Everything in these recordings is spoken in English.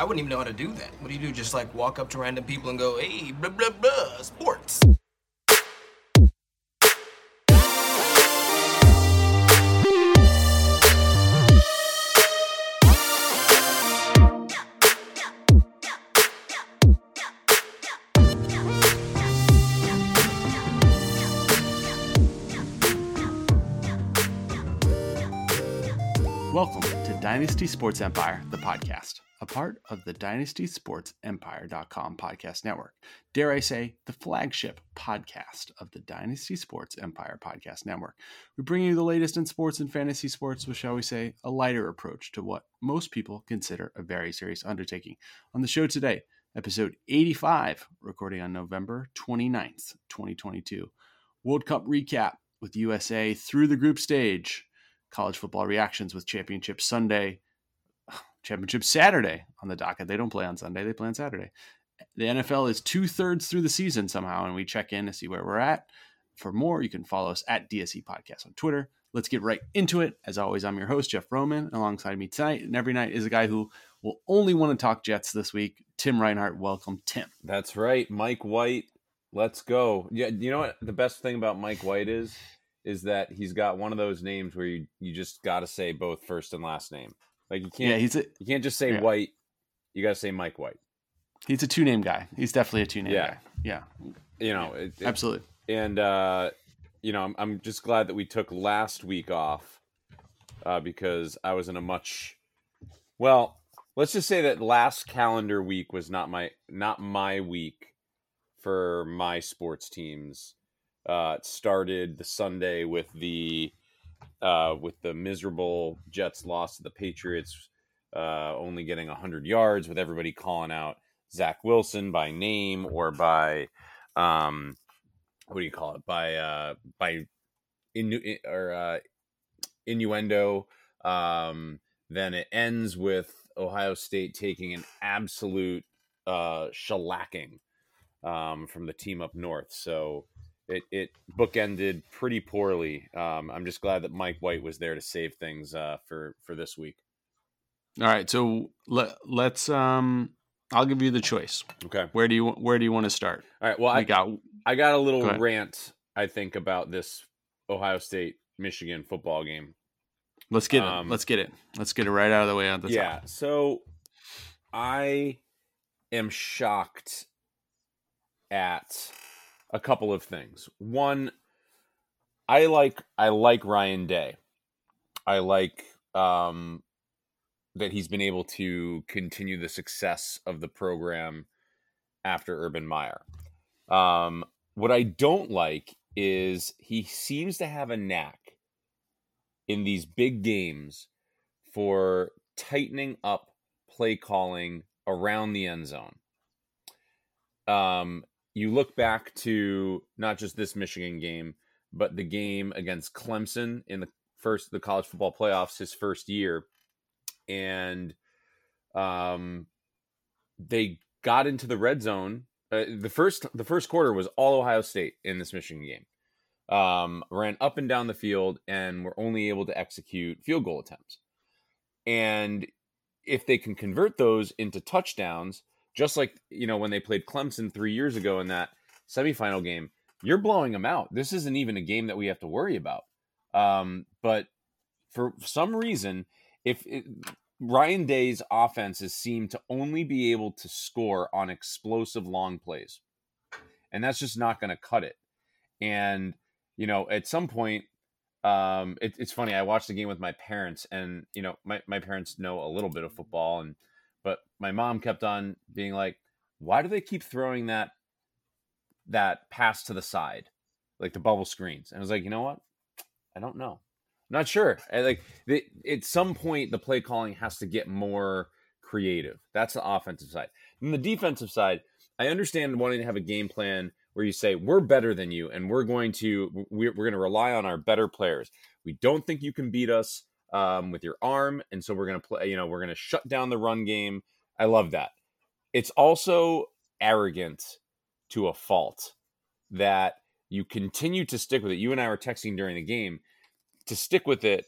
I wouldn't even know how to do that. What do you do? Just like walk up to random people and go, hey, blah, blah, blah, sports. Welcome to Dynasty Sports Empire, podcast, a part of the Dynasty Sports Empire.com podcast network. Dare I say, the flagship podcast of the Dynasty Sports Empire podcast network. We bring you the latest in sports and fantasy sports with, shall we say, a lighter approach to what most people consider a very serious undertaking. On the show today, episode 85, recording on November 29th, 2022. World Cup recap with USA through the group stage college football reactions with Championship Sunday, Championship Saturday on the docket. They don't play on Sunday, they play on Saturday. The NFL is two thirds through the season somehow, and we check in to see where we're at. For more, you can follow us at DSE Podcast on Twitter. Let's get right into it. As always, I'm your host, Jeff Roman. Alongside me tonight and every night is a guy who will only want to talk Jets this week, Tim Reinhart. Welcome, Tim. That's right. Mike White. Let's go. Yeah, you know what the best thing about Mike White is? is that he's got one of those names where you, you just got to say both first and last name. Like you can't, Yeah, he's a you can't just say yeah. White. You got to say Mike White. he's a two name guy. He's definitely a two name Yeah. guy. Yeah, You know, it, it- absolutely. and uh, you know, I'm, I'm just glad that we took last week off uh, because I was in a much well. Let's just say that last calendar week was not my not my week for my sports teams. Uh, it started the Sunday with the uh, with the miserable Jets loss to the Patriots, uh, only getting 100 yards, with everybody calling out Zach Wilson by name or by um, what do you call it by uh, by inu- or uh, innuendo. Um, then it ends with Ohio State taking an absolute uh, shellacking um, from the team up north. So it, it bookended pretty poorly. Um, I'm just glad that Mike White was there to save things uh, for for this week. All right, so let, let's. Um, I'll give you the choice. Okay. Where do you Where do you want to start? All right. Well, we I got I got a little ahead. rant. I think about this Ohio State Michigan football game. Let's get Um, it. Let's get it. Let's get it right out of the way on the yeah. top. So I am shocked at a couple of things. One, I like I like Ryan Day. I like um, that he's been able to continue the success of the program after Urban Meyer. Um, what I don't like is he seems to have a knack in these big games for tightening up play calling around the end zone. Um, you look back to not just this Michigan game, but the game against Clemson in the first the college football playoffs his first year, and um, they got into the red zone. Uh, the first the first quarter was all Ohio State in this Michigan game. Um, ran up and down the field and were only able to execute field goal attempts. And if they can convert those into touchdowns, just like you know when they played Clemson three years ago in that semifinal game, you're blowing them out. This isn't even a game that we have to worry about. Um, but for some reason, if it, Ryan Day's offenses seem to only be able to score on explosive long plays, and that's just not going to cut it. And you know, at some point, um, it, it's funny. I watched the game with my parents, and you know, my my parents know a little bit of football, and but my mom kept on being like, "Why do they keep throwing that that pass to the side, like the bubble screens?" And I was like, "You know what? I don't know. I'm not sure. I, like the, at some point, the play calling has to get more creative. That's the offensive side. And the defensive side, I understand wanting to have a game plan where you say we're better than you, and we're going to we're, we're going to rely on our better players. We don't think you can beat us um, with your arm, and so we're going to play. You know, we're going to shut down the run game. I love that. It's also arrogant to a fault that you continue to stick with it. You and I were texting during the game to stick with it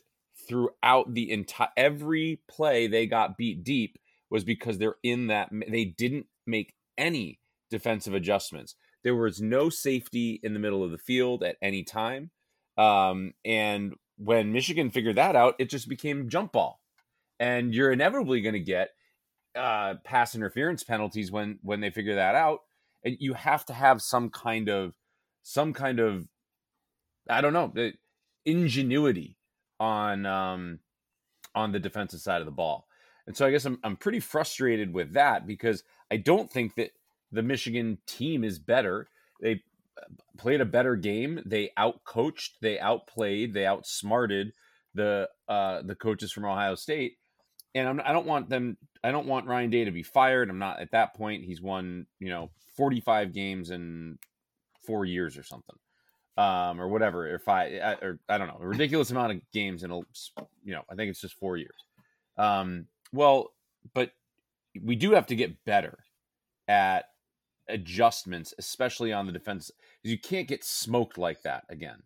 throughout the entire every play they got beat deep was because they're in that they didn't make any defensive adjustments. There was no safety in the middle of the field at any time. Um, and when Michigan figured that out, it just became jump ball. And you're inevitably going to get uh, pass interference penalties when when they figure that out. And you have to have some kind of some kind of I don't know ingenuity on um, on the defensive side of the ball. And so I guess I'm I'm pretty frustrated with that because I don't think that the Michigan team is better. They played a better game. They outcoached, they outplayed, they outsmarted the uh, the coaches from Ohio State. And I'm, I don't want them. I don't want Ryan Day to be fired. I'm not at that point. He's won, you know, 45 games in four years or something, um, or whatever, five, uh, or I don't know, a ridiculous amount of games in a, you know, I think it's just four years. Um, well, but we do have to get better at adjustments, especially on the defense, you can't get smoked like that again.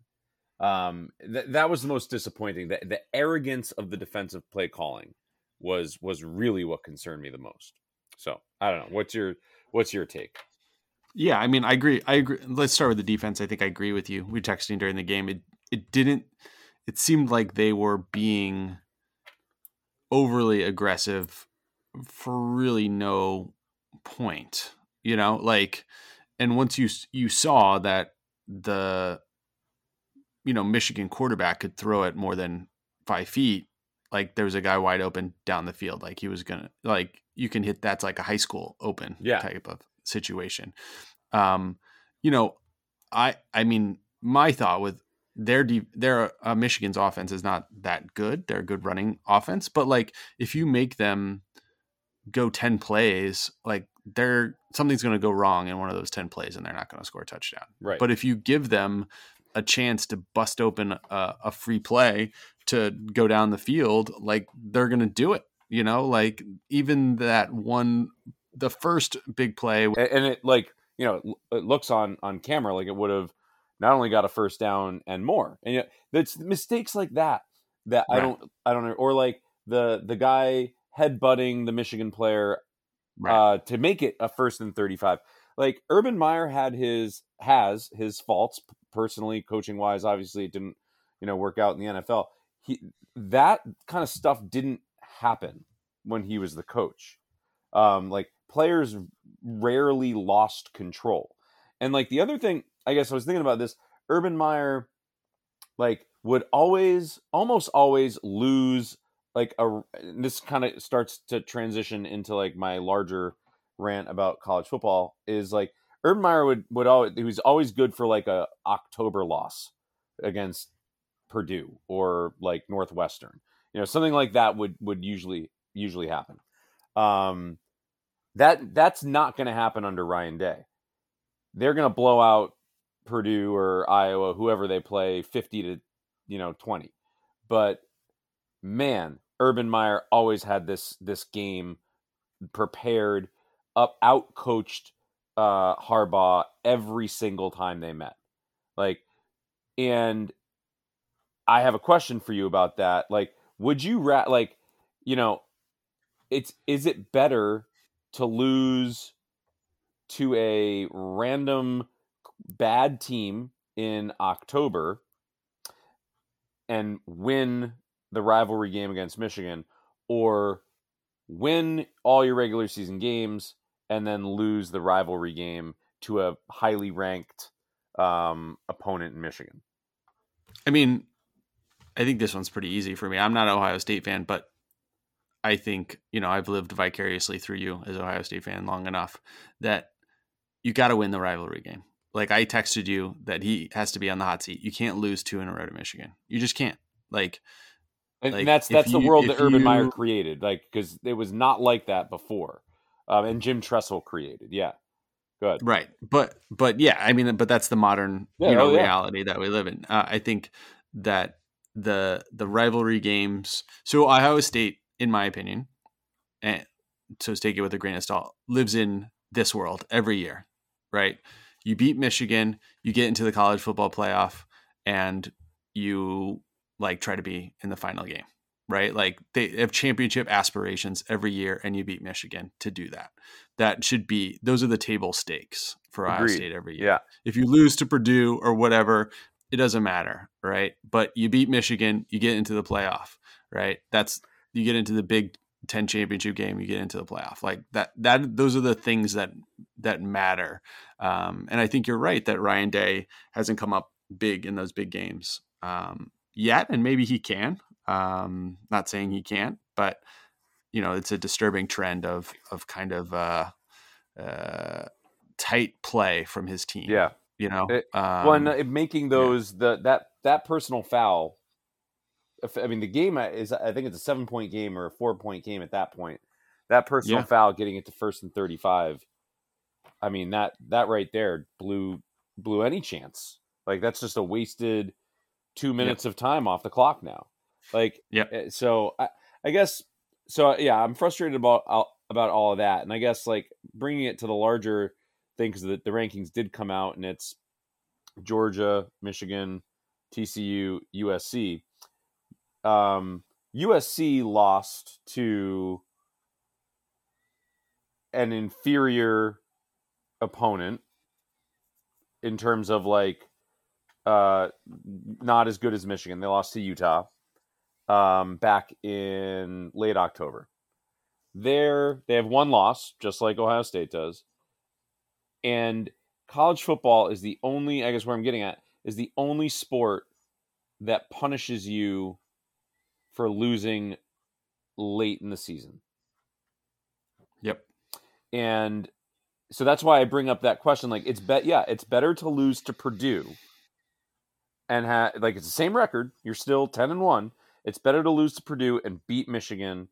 Um, th- that was the most disappointing. The, the arrogance of the defensive play calling was was really what concerned me the most. So I don't know. What's your what's your take? Yeah, I mean, I agree. I agree. Let's start with the defense. I think I agree with you. We texting during the game. It it didn't. It seemed like they were being overly aggressive for really no point you know like and once you you saw that the you know michigan quarterback could throw it more than five feet like there was a guy wide open down the field like he was gonna like you can hit that's like a high school open yeah. type of situation um you know i i mean my thought with their their uh, Michigan's offense is not that good. They're a good running offense, but like if you make them go 10 plays, like they're something's going to go wrong in one of those 10 plays and they're not going to score a touchdown. Right. But if you give them a chance to bust open a, a free play to go down the field, like they're going to do it, you know, like even that one the first big play and it like, you know, it looks on on camera like it would have not only got a first down and more. And yet, it's mistakes like that that right. I don't I don't know or like the the guy headbutting the Michigan player right. uh, to make it a first and 35. Like Urban Meyer had his has his faults personally coaching wise obviously it didn't you know work out in the NFL. He that kind of stuff didn't happen when he was the coach. Um like players rarely lost control. And like the other thing I guess I was thinking about this. Urban Meyer, like, would always, almost always lose. Like a, this kind of starts to transition into like my larger rant about college football. Is like Urban Meyer would would always he was always good for like a October loss against Purdue or like Northwestern. You know, something like that would would usually usually happen. Um, that that's not going to happen under Ryan Day. They're going to blow out Purdue or Iowa, whoever they play, 50 to, you know, 20. But man, Urban Meyer always had this this game prepared, up out coached uh Harbaugh every single time they met. Like and I have a question for you about that. Like would you ra- like you know, it's is it better to lose to a random bad team in October and win the rivalry game against Michigan or win all your regular season games and then lose the rivalry game to a highly ranked um, opponent in Michigan? I mean, I think this one's pretty easy for me. I'm not an Ohio State fan, but I think, you know, I've lived vicariously through you as Ohio State fan long enough that you got to win the rivalry game like I texted you that he has to be on the hot seat. You can't lose two in a row to Michigan. You just can't. Like, and, like, that's that's the world that Urban you, Meyer created. Like, because it was not like that before, um, and Jim Tressel created. Yeah, good. Right, but but yeah, I mean, but that's the modern yeah, you know oh, yeah. reality that we live in. Uh, I think that the the rivalry games. So Ohio State, in my opinion, and so take it with a grain of salt, lives in this world every year, right? you beat Michigan, you get into the college football playoff, and you like try to be in the final game. right? Like they have championship aspirations every year, and you beat Michigan to do that. That should be those are the table stakes for Agreed. State every year. Yeah. If you lose to Purdue or whatever, it doesn't matter, right? But you beat Michigan, you get into the playoff, right? That's you get into the Big Ten championship game, you get into the playoff. Like that. That those are the things that that matter. Um, and I think you're right that Ryan Day hasn't come up big in those big games um, yet, and maybe he can. Um, not saying he can't, but you know, it's a disturbing trend of of kind of uh, uh, tight play from his team. Yeah. you know. It- um, well, and uh, making those the that that personal foul. I mean, the game is I think it's a seven point game or a four point game at that point. That personal Yeah. foul getting it to first and thirty five. I mean that that right there blew blew any chance. Like that's just a wasted two minutes of time off the clock now. Like Yep. eh, So I I guess so. Yeah, I'm frustrated about all- about all of that, and I guess like bringing it to the larger thing because the, the rankings did come out, and it's Georgia, Michigan, TCU, USC. Um, USC lost to an inferior opponent in terms of like uh not as good as Michigan. They lost to Utah um back in late October. There they have one loss just like Ohio State does. And college football is the only I guess where I'm getting at is the only sport that punishes you for losing late in the season. Yep. And so that's why I bring up that question. Like it's bet, yeah, it's better to lose to Purdue, and ha- like it's the same record. You're still ten and one. It's better to lose to Purdue and beat Michigan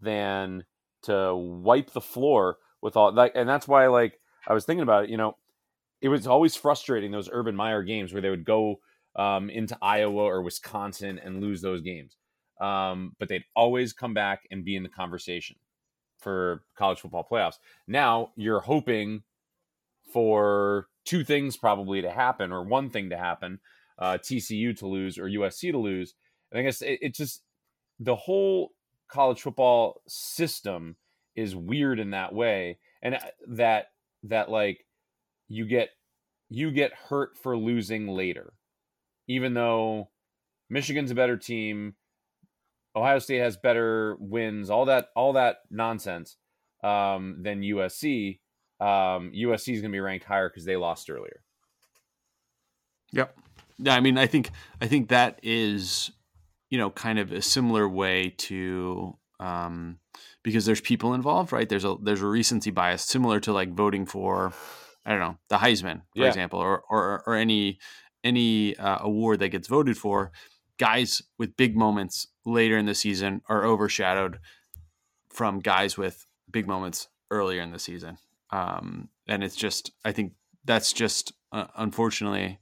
than to wipe the floor with all like. And that's why, like, I was thinking about it. You know, it was always frustrating those Urban Meyer games where they would go um, into Iowa or Wisconsin and lose those games, um, but they'd always come back and be in the conversation for college football playoffs. Now you're hoping for two things probably to happen, or one thing to happen: uh, TCU to lose or USC to lose. And I guess it, it just the whole college football system is weird in that way, and uh, that that like you get you get hurt for losing later, even though Michigan's a better team. Ohio State has better wins, all that, all that nonsense um, than USC. Um, USC is going to be ranked higher because they lost earlier. Yep. Yeah, I mean, I think I think that is, you know, kind of a similar way to um, because there's people involved, right? There's a there's a recency bias similar to like voting for, I don't know, the Heisman, for Yeah. example, or or or any any uh, award that gets voted for. Guys with big moments later in the season are overshadowed from guys with big moments earlier in the season, um, and it's just I think that's just uh, unfortunately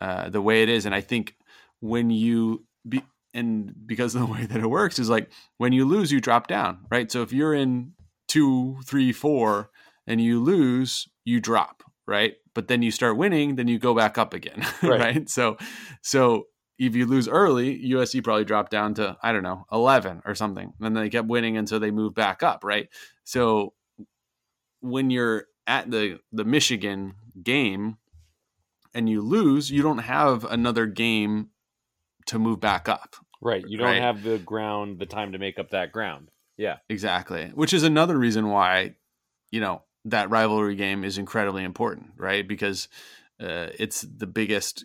uh, the way it is. And I think when you be and because of the way that it works is like when you lose, you drop down, right? So if you're in two, three, four, and you lose, you drop, right? But then you start winning, then you go back up again, Right. right? So, so if you lose early, USC probably dropped down to I don't know eleven or something, and then they kept winning until they moved back up, right? So when you're at the the Michigan game and you lose, you don't have another game to move back up. Right. You don't Right. have the ground, the time to make up that ground. Yeah. Exactly. Which is another reason why, you know, that rivalry game is incredibly important, right? Because uh, it's the biggest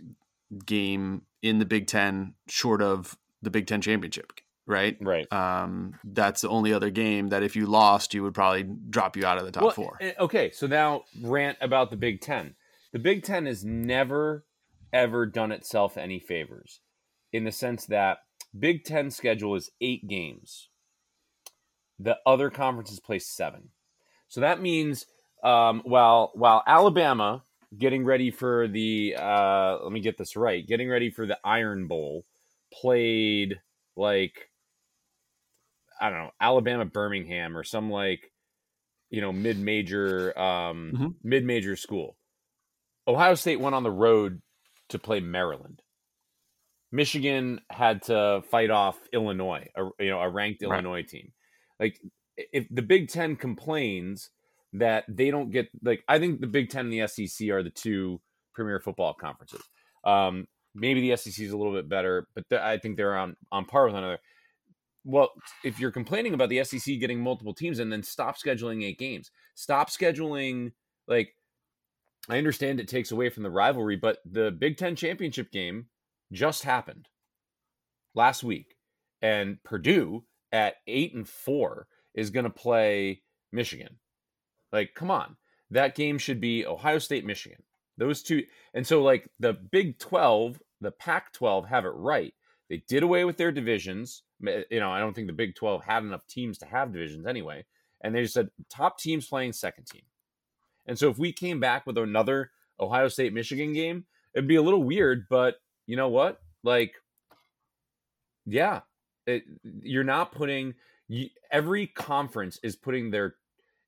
game in the Big Ten, short of the Big Ten championship, right? Right. Um, that's the only other game that if you lost, you would probably drop you out of the top Well, four. eh, Okay, so now rant about the Big Ten. The Big Ten has never, ever done itself any favors in the sense that Big Ten schedule is eight games. The other conferences play seven. So that means um, while while Alabama getting ready for the uh, let me get this right, getting ready for the Iron Bowl, played like I don't know Alabama Birmingham or some like you know mid major um, Mhm. mid major school. Ohio State went on the road to play Maryland. Michigan had to fight off Illinois, a, you know, a ranked Right. Illinois team. Like if the Big Ten complains that they don't get like, I think the Big Ten and the SEC are the two premier football conferences. Um, maybe the SEC is a little bit better, but th- I think they're on on par with another. Well, if you're complaining about the SEC getting multiple teams, and then stop scheduling eight games, stop scheduling like. I understand it takes away from the rivalry, but the Big Ten championship game just happened last week, and Purdue at eight and four is going to play Michigan. Like, come on, that game should be Ohio State, Michigan. Those two, and so like the Big Twelve, the Pac twelve have it right. They did away with their divisions. You know, I don't think the Big Twelve had enough teams to have divisions anyway, and they just said top teams playing second team. And so if we came back with another Ohio State Michigan game, it'd be a little weird, but you know what? Like, yeah, it, you're not putting you, every conference is putting their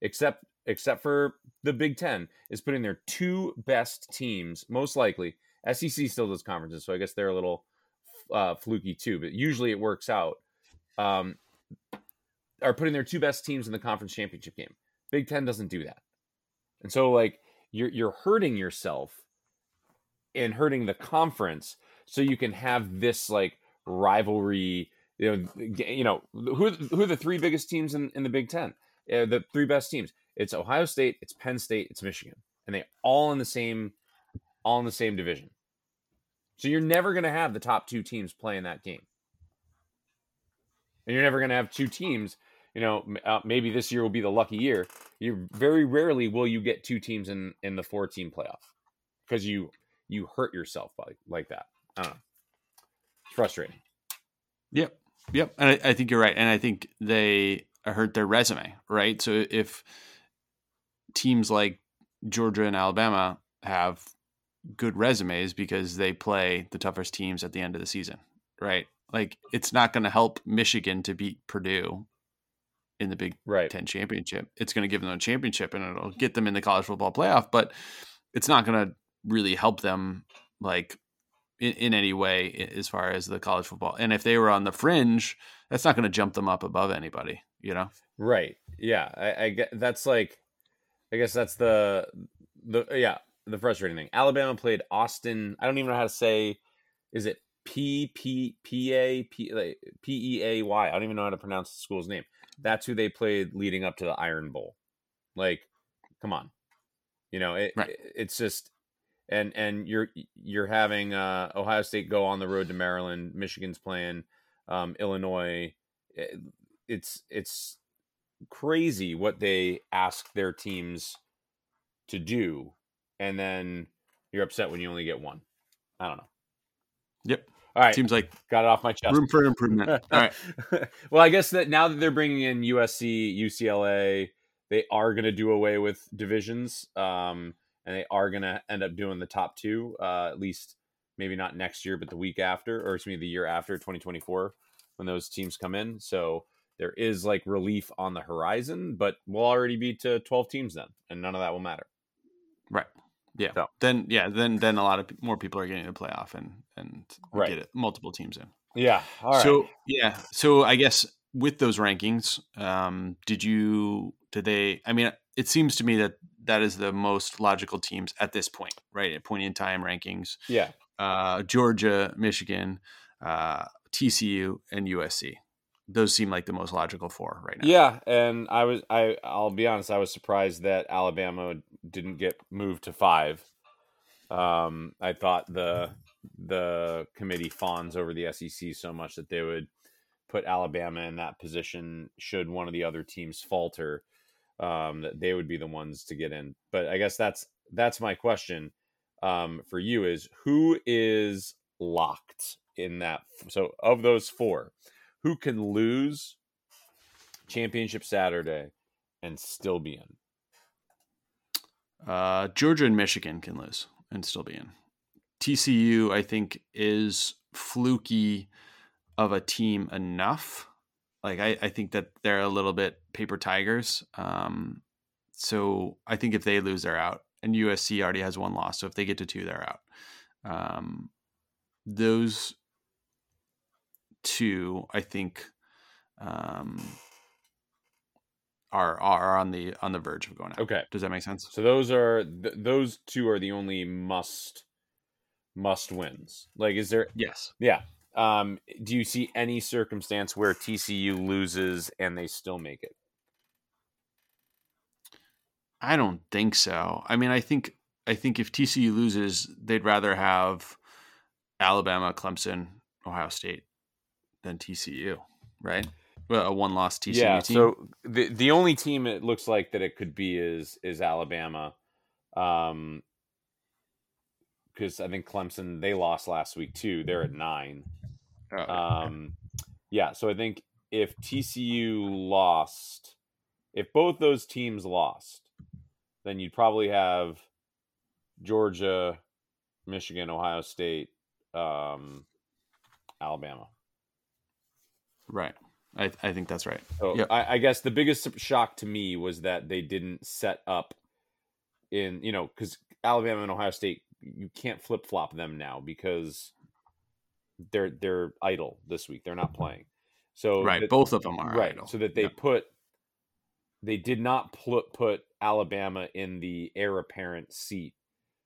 except except for the Big Ten is putting their two best teams most likely. SEC still does conferences, so I guess they're a little uh, fluky too, but usually it works out. Um, are putting their two best teams in the conference championship game. Big Ten doesn't do that, and so like you're you're hurting yourself and hurting the conference so you can have this like rivalry you know you know who who are the three biggest teams in, in the big ten? Uh, the three best teams. It's ohio state it's penn state it's michigan. And they all in the same all in the same division. So you're never going to have the top two teams play in that game. And you're never going to have two teams you know uh, maybe this year will be the lucky year you very rarely will you get two teams in in the four team playoff because you you hurt yourself by like that i don't know it's frustrating Yep. Yep. And I, I think you're right. And I think they hurt their resume, right? So if teams like Georgia and Alabama have good resumes because they play the toughest teams at the end of the season, right? Like it's not going to help Michigan to beat Purdue in the Big right Ten championship. It's going to give them a championship and it'll get them in the college football playoff, but it's not going to really help them like in, in any way as far as the college football. And if they were on the fringe, that's not going to jump them up above anybody, you know? Right. Yeah. I, I get that's like I guess that's the the yeah, the frustrating thing. Alabama played Austin. I don't even know how to say is it P P P A P like P E A Y. I don't even know how to pronounce the school's name. That's who they played leading up to the Iron Bowl. Like, come on. You know, it, Right. it- it's just and and you're you're having uh Ohio State go on the road to Maryland, Michigan's playing um Illinois. It- it's it's crazy what they ask their teams to do and then you're upset when you only get one i don't know Yep. All right Seems like got it off my chest room for improvement. All right. well i guess that now that they're bringing in usc ucla they are going to do away with divisions um, and they are going to end up doing the top two uh, at least maybe not next year but the week after or excuse me the year after 2024 when those teams come in so there is like relief on the horizon but we'll already be to 12 teams then and none of that will matter Right. Yeah. So- Then yeah, then then a lot of more people are getting a playoff and and Right. get it, multiple teams in. yeah all right So yeah, so I guess with those rankings, um, did you did they? I mean, it seems to me that that is the most logical teams at this point, right? At point in time rankings, yeah uh, Georgia, Michigan, uh, TCU, and USC. Those seem like the most logical four right now. Yeah, and I was I I'll be honest, I was surprised that Alabama didn't get moved to five. Um, I thought the the committee fawns over the SEC so much that they would put Alabama in that position should one of the other teams falter. Um, that they would be the ones to get in. But I guess that's that's my question um, for you is who is locked in that? So of those four, who can lose championship Saturday and still be in? Uh, Georgia and Michigan can lose and still be in. TCU, I think, is fluky of a team enough. Like I, I think that they're a little bit paper tigers. Um, so I think if they lose, they're out. And USC already has one loss, so if they get to two, they're out. Um, those two, I think, um, are are on the on the verge of going out. Okay. Does that make sense? So those are th- those two are the only must must wins. Like, is there? Yes. Yeah. Um, do you see any circumstance where TCU loses and they still make it? I don't think so. I mean, I think I think if TCU loses, they'd rather have Alabama, Clemson, Ohio State than TCU, right? Well, a one-loss TCU yeah. team. So the the only team it looks like that it could be is is Alabama, um, because I think Clemson they lost last week too. They're at nine. Oh, okay. Um, yeah. So I think if TCU lost, if both those teams lost, then you'd probably have Georgia, Michigan, Ohio State, um, Alabama. right. I I think that's right. So. I, I guess the biggest shock to me was that they didn't set up in you know because Alabama and Ohio State you can't flip flop them now because they're they're idle this week. They're not playing. So right. that- Both of them are right. idle. So that they put they did not put put Alabama in the heir apparent seat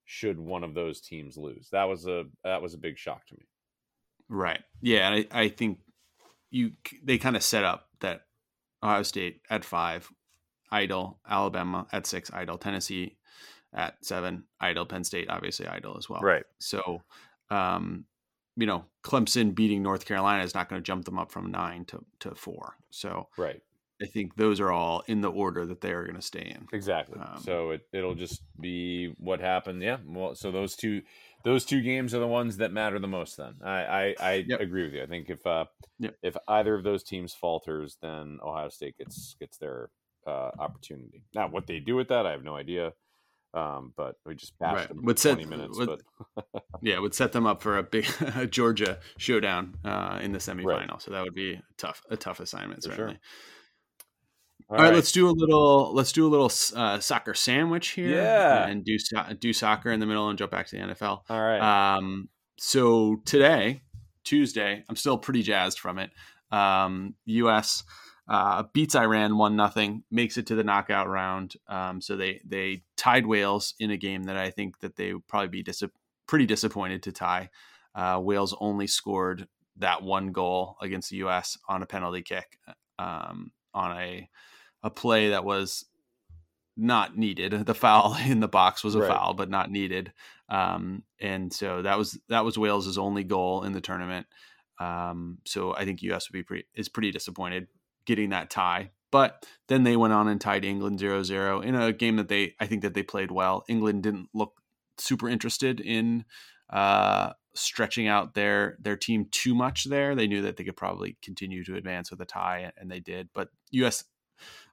should one of those teams lose. That was a that was a big shock to me. Right. Yeah, I, I think you they kind of set up that Ohio State at five, idle, Alabama at six, idle, Tennessee at seven, idle, Penn State obviously idle as well. Right. So, um, you know, Clemson beating North Carolina is not going to jump them up from nine to to four. So Right. I think those are all in the order that they are going to stay in. Exactly. Um, so it it'll just be what happened. Yeah. Well, so those two those two games are the ones that matter the most. Then I I, I Yep. agree with you. I think if uh Yep. if either of those teams falters, then Ohio State gets gets their uh, opportunity. Now, what they do with that, I have no idea. Um, but we just bashed Right. them Would for set- twenty minutes. would- but Yeah, it would set them up for a big a Georgia showdown uh, in the semifinal. So that would be a tough a tough assignment For sure. All right, let's do a little let's do a little uh, soccer sandwich here. Yeah. and do do soccer in the middle and jump back to the NFL. all right. Um, so today, Tuesday, I'm still pretty jazzed from it. Um, U.S. Uh, beats Iran one nothing, makes it to the knockout round. Um, so they they tied Wales in a game that I think that they would probably be dis- pretty disappointed to tie. Uh, Wales only scored that one goal against the U.S. on a penalty kick um, on a a play that was not needed. The foul in the box was a Right. foul, but not needed. Um, and so that was that was Wales's only goal in the tournament. Um, so I think US would be pretty is pretty disappointed getting that tie. But then they went on and tied England 0-0 in a game that they I think that they played well. England didn't look super interested in uh, stretching out their their team too much there. They knew that they could probably continue to advance with a tie, and they did. But U.S.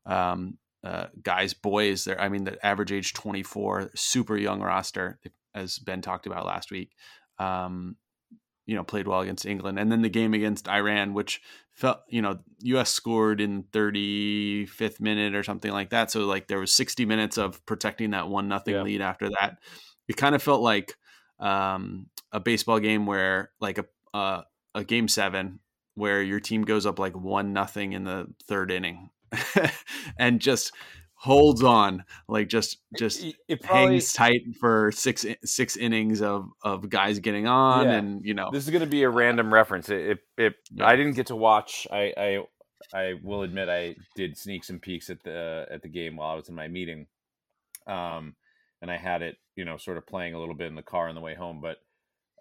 Um, uh, guys, boys, there. I mean, the average age twenty four, super young roster, as Ben talked about last week. Um, you know, played well against England, and then the game against Iran, which felt, you know, U.S. scored in thirty fifth minute or something like that. So like there was sixty minutes of protecting that one nothing Yeah. lead after that. It kind of felt like um, a baseball game where like a uh, a game seven where your team goes up like one nothing in the third inning and just holds on like just just it, probably hangs tight for six six innings of of guys getting on Yeah. and you know this is going to be a random reference. It, it, it Yeah. I didn't get to watch. I, I I will admit I did sneaks and peeks at the at the game while I was in my meeting, um, and I had it you know sort of playing a little bit in the car on the way home, but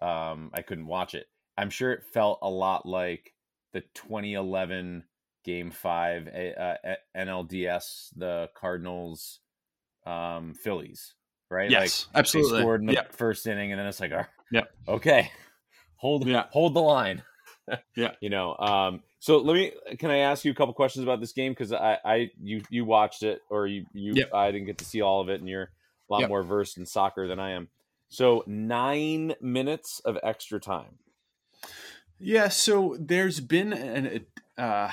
um, I couldn't watch it. I'm sure it felt a lot like the 2011 Game Five uh, uh, NLDS, the Cardinals, um, Phillies, right? yes like, absolutely scored in the Yep. first inning, and then it's like, "Ah, Yep. okay, hold, Yeah. hold the line. Yeah. you know. Um, so let me. Can I ask you a couple questions about this game? Because I, I, you, you watched it, or you, you, Yep. I didn't get to see all of it, and you're a lot Yep. more versed in soccer than I am. So nine minutes of extra time. Yeah, so there's been an uh,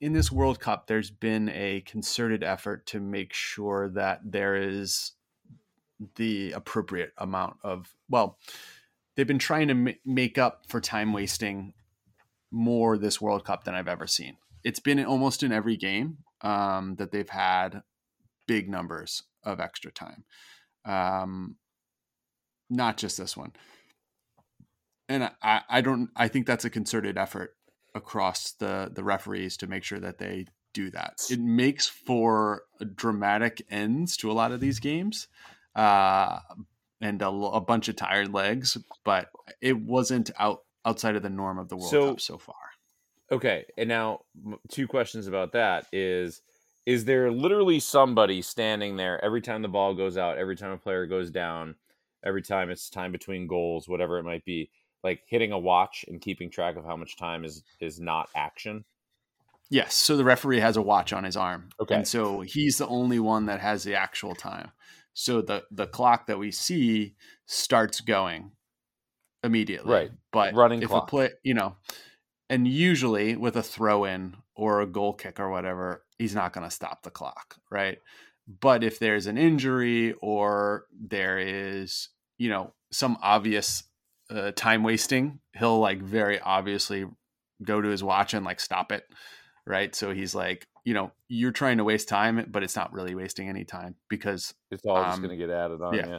in this World Cup, there's been a concerted effort to make sure that there is the appropriate amount of well, they've been trying to ma- make up for time wasting more this World Cup than I've ever seen. It's been almost in every game um, that they've had big numbers of extra time. Um, not just this one. And I, I don't I think that's a concerted effort across the the referees to make sure that they do that. It makes for dramatic ends to a lot of these games. Uh, and a, a bunch of tired legs, but it wasn't out outside of the norm of the World So- Cup so far. Okay, and now two questions about that is is there literally somebody standing there every time the ball goes out, every time a player goes down, every time it's time between goals, whatever it might be, like hitting a watch and keeping track of how much time is is not action? Yes, so the referee has a watch on his arm. Okay. And so he's the only one that has the actual time. So the the clock that we see starts going immediately. Right. But Running if clock. a play, you know, and usually with a throw in or a goal kick or whatever, he's not going to stop the clock, right? But if there's an injury or there is, you know, some obvious uh, time wasting, he'll like very obviously go to his watch and like stop it, right? So he's like, you know, you're trying to waste time, but it's not really wasting any time because It's all just Um, going to get added on. yeah. Yeah.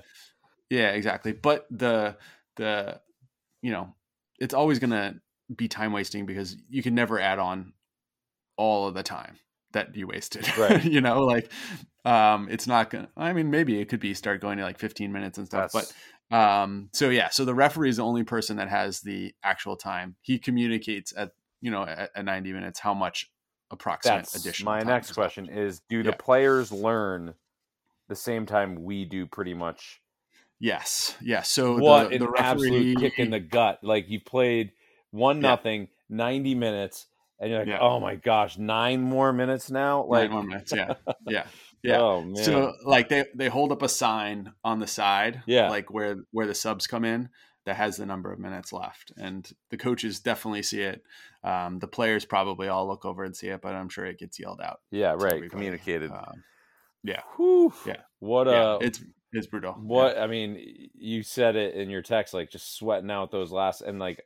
yeah, exactly. But the the you know, it's always gonna be time wasting because you can never add on all of the time that you wasted. Right. you know, like um it's not gonna I mean maybe it could be start going to like 15 minutes and stuff, That's- but um so yeah, so the referee is the only person that has the actual time. He communicates at you know at, at 90 minutes how much approximate That's additional my next question is do the Yeah. players learn the same time we do pretty much Yes. Yeah. So what the, an the referee absolute kick in the gut like you played one Yeah. nothing 90 minutes and you're like Yeah. oh my gosh nine more minutes now Nine like more minutes. Yeah. Yeah. Yeah. oh man So like they they hold up a sign on the side, Yeah. like where where the subs come in that has the number of minutes left, and the coaches definitely see it. Um, the players probably all look over and see it, but I'm sure it gets yelled out. yeah right communicated Um, Whew. yeah. what yeah, uh it's it's brutal. what i mean you said it in your text like just sweating out those last and like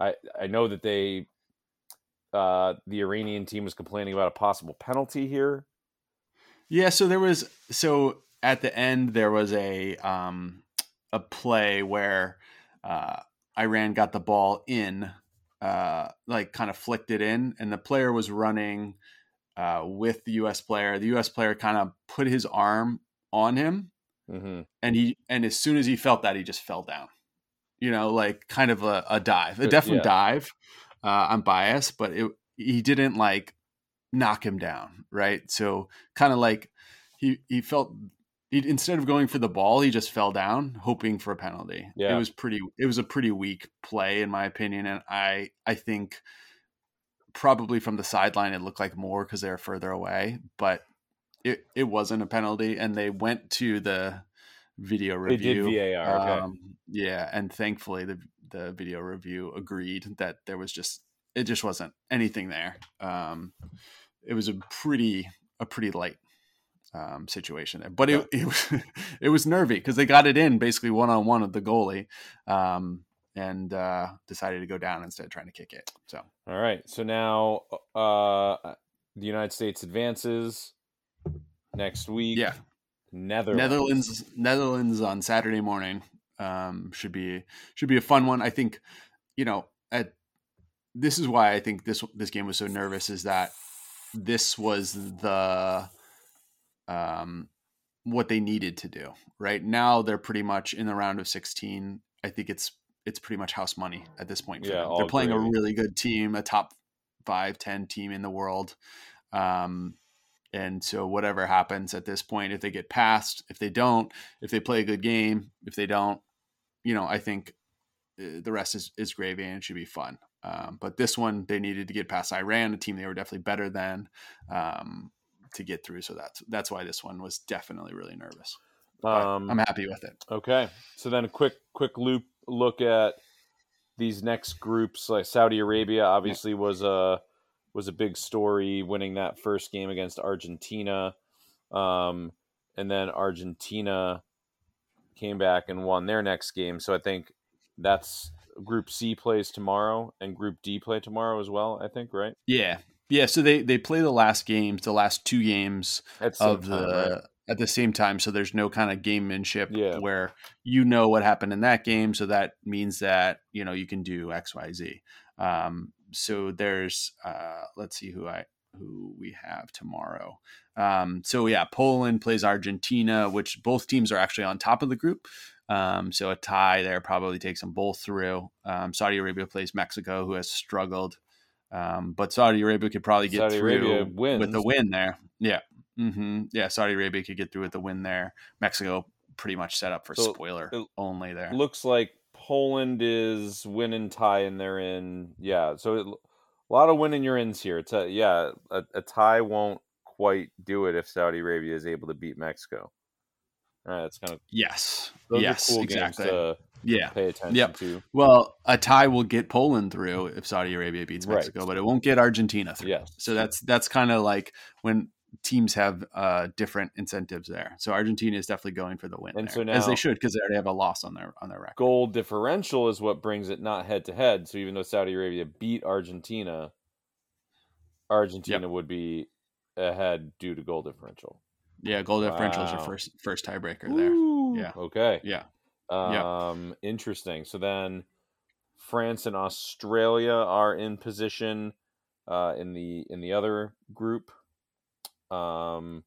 i i know that they uh the iranian team was complaining about a possible penalty here Yeah, so there was so at the end there was a um a play where uh Iran got the ball in uh like kind of flicked it in and the player was running uh with the US player. The US player kind of put his arm on him hmm and he and as soon as he felt that he just fell down. You know, like kind of a, a dive. A definite yeah. dive. Uh I'm biased, but it he didn't like knock him down, right? So kind of like he he felt he instead of going for the ball, he just fell down, hoping for a penalty. Yeah. It was pretty it was a pretty weak play in my opinion, and I I think probably from the sideline it looked like more because they were further away, but it it wasn't a penalty, and they went to the video They did review. VAR, okay. Um, yeah, and thankfully the the video review agreed that there was just it just wasn't anything there. Um, it was a pretty a pretty light um, situation there, but it it was, it was nervy because they got it in basically one on one with the goalie, um, and uh, decided to go down instead of trying to kick it. So. All right so now uh the united states advances next week. Yeah, netherlands. Netherlands Netherlands on Saturday morning um, should be should be a fun one. I think you know at this is why I think this this game was so nervous is that this was the um, what they needed to do. Right now they're pretty much in the round of 16. I think it's it's pretty much house money at this point. For Yeah, them. they're playing a really good team, a top five, 10 team in the world. Um, and so whatever happens at this point, if they get past, if they don't, if they play a good game, if they don't, you know, I think uh, the rest is, is gravy and it should be fun. Um, but this one, they needed to get past Iran, a team they were definitely better than, um, to get through. So that's that's why this one was definitely really nervous. Um I'm happy with it. Okay, so then a quick quick loop look at these next groups. Like Saudi Arabia, obviously was a was a big story, winning that first game against Argentina, um, and then Argentina came back and won their next game. So I think that's Group C plays tomorrow and Group D play tomorrow as well. I think right. Yeah, yeah. So they they play the last games, the last two games of time, the right? at the same time. So there's no kind of gamemanship Yeah. where you know what happened in that game. So that means that you know you can do X, Y, Z. Um, so there's uh, let's see who I who we have tomorrow. Um, so yeah, Poland plays Argentina, which both teams are actually on top of the group. Um, so a tie there probably takes them both through. Um, Saudi Arabia plays Mexico, who has struggled, um, but Saudi Arabia could probably get Saudi through with a win there. Yeah, hmm yeah. Saudi Arabia could get through with a win there. Mexico pretty much set up for So, spoiler only there. Looks like Poland is win and tie, and they're in. Yeah, so it, a lot of win in your ins here. It's a, yeah, a, a tie won't quite do it if Saudi Arabia is able to beat Mexico. All right, that's kind of yes, those yes, are cool exactly. games to yeah. pay attention Yep. to. Well, a tie will get Poland through if Saudi Arabia beats Right. Mexico, but it won't get Argentina through. Yes. So that's that's kind of like when teams have uh, different incentives there. So Argentina is definitely going for the win, And there, so as they should because they already have a loss on their on their record. Goal differential is what brings it not head to head. So even though Saudi Arabia beat Argentina, Argentina would be ahead due to goal differential. Yeah, goal differential is your first first tiebreaker there. Yeah. Okay. Yeah, Um, interesting. So then France and Australia are in position uh, in the in the other group. Um,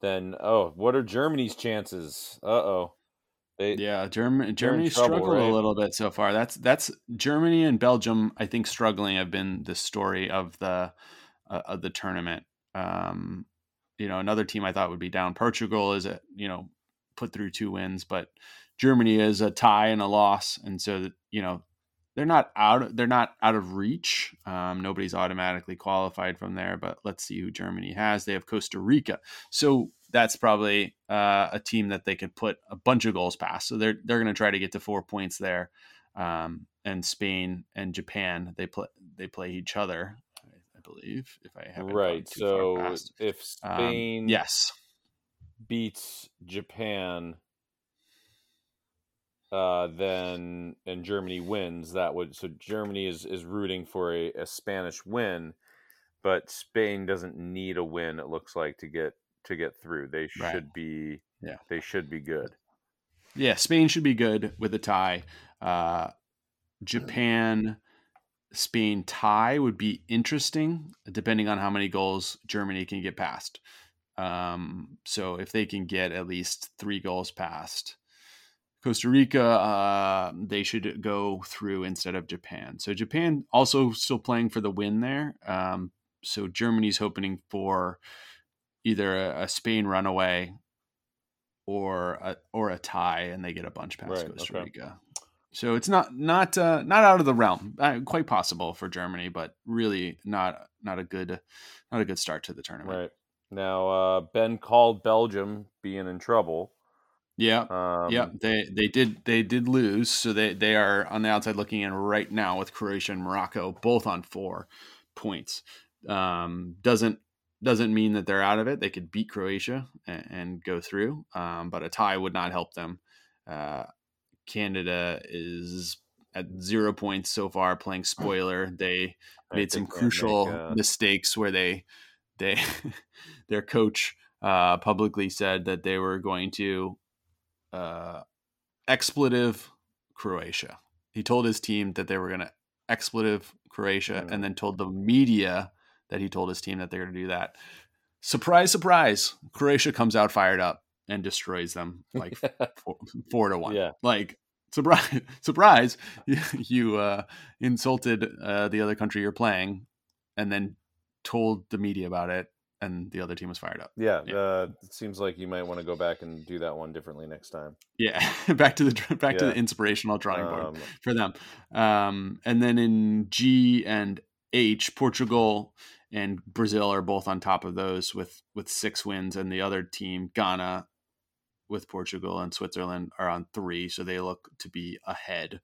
then oh, what are Germany's chances? Uh oh, they yeah. Germany Germany trouble, struggled right? a little bit so far. That's that's Germany and Belgium. I think struggling have been the story of the uh, of the tournament. Um, you know, another team I thought would be down. Portugal is a you know put through two wins, but Germany is a tie and a loss, and so that you know they're not out. They're not out of reach. Um, nobody's automatically qualified from there, but let's see who Germany has. They have Costa Rica, so that's probably uh, a team that they could put a bunch of goals past. So they're they're going to try to get to four points there. Um, and Spain and Japan they play they play each other. Believe if I haven't right. So if Um, Spain yes, beats Japan, uh, then and Germany wins, that would so Germany is is rooting for a, a Spanish win, but Spain doesn't need a win. It looks like to get to get through. They Right. should be Yeah. They should be good. yeah, Spain should be good with a tie. Uh, Japan, Spain tie would be interesting, depending on how many goals Germany can get past. Um, so if they can get at least three goals past Costa Rica, uh, they should go through instead of Japan. So Japan also still playing for the win there. Um, so Germany's hoping for either a, a Spain runaway or a, or a tie, and they get a bunch past Right, Costa okay. Rica. So it's not not uh, not out of the realm. Uh, quite possible for Germany, but really not not a good not a good start to the tournament. Right. Now uh Ben called Belgium being in trouble. Yeah. Um yeah, they they did they did lose, so they they are on the outside looking in right now with Croatia and Morocco both on four points. Um, doesn't doesn't mean that they're out of it. They could beat Croatia and, and go through, um, but a tie would not help them. Uh, Canada is at zero points so far, playing spoiler. They made some crucial make, uh, mistakes where they they their coach uh, publicly said that they were going to uh, expletive Croatia. He told his team that they were going to expletive Croatia, Mm. and then told the media that he told his team that they're going to do that. Surprise, surprise! Croatia comes out fired up and destroys them like four, four to one. Yeah. Like surprise, surprise! You, uh, insulted uh, the other country you're playing, and then told the media about it, and the other team was fired up. yeah, Yeah. uh it seems like you might want to go back and do that one differently next time. Yeah, back to the back to the inspirational drawing board Um, for them. Um, and then in G and H, Portugal and Brazil are both on top of those with with six wins, and the other team, Ghana, with Portugal and Switzerland, are on three, so they look to be ahead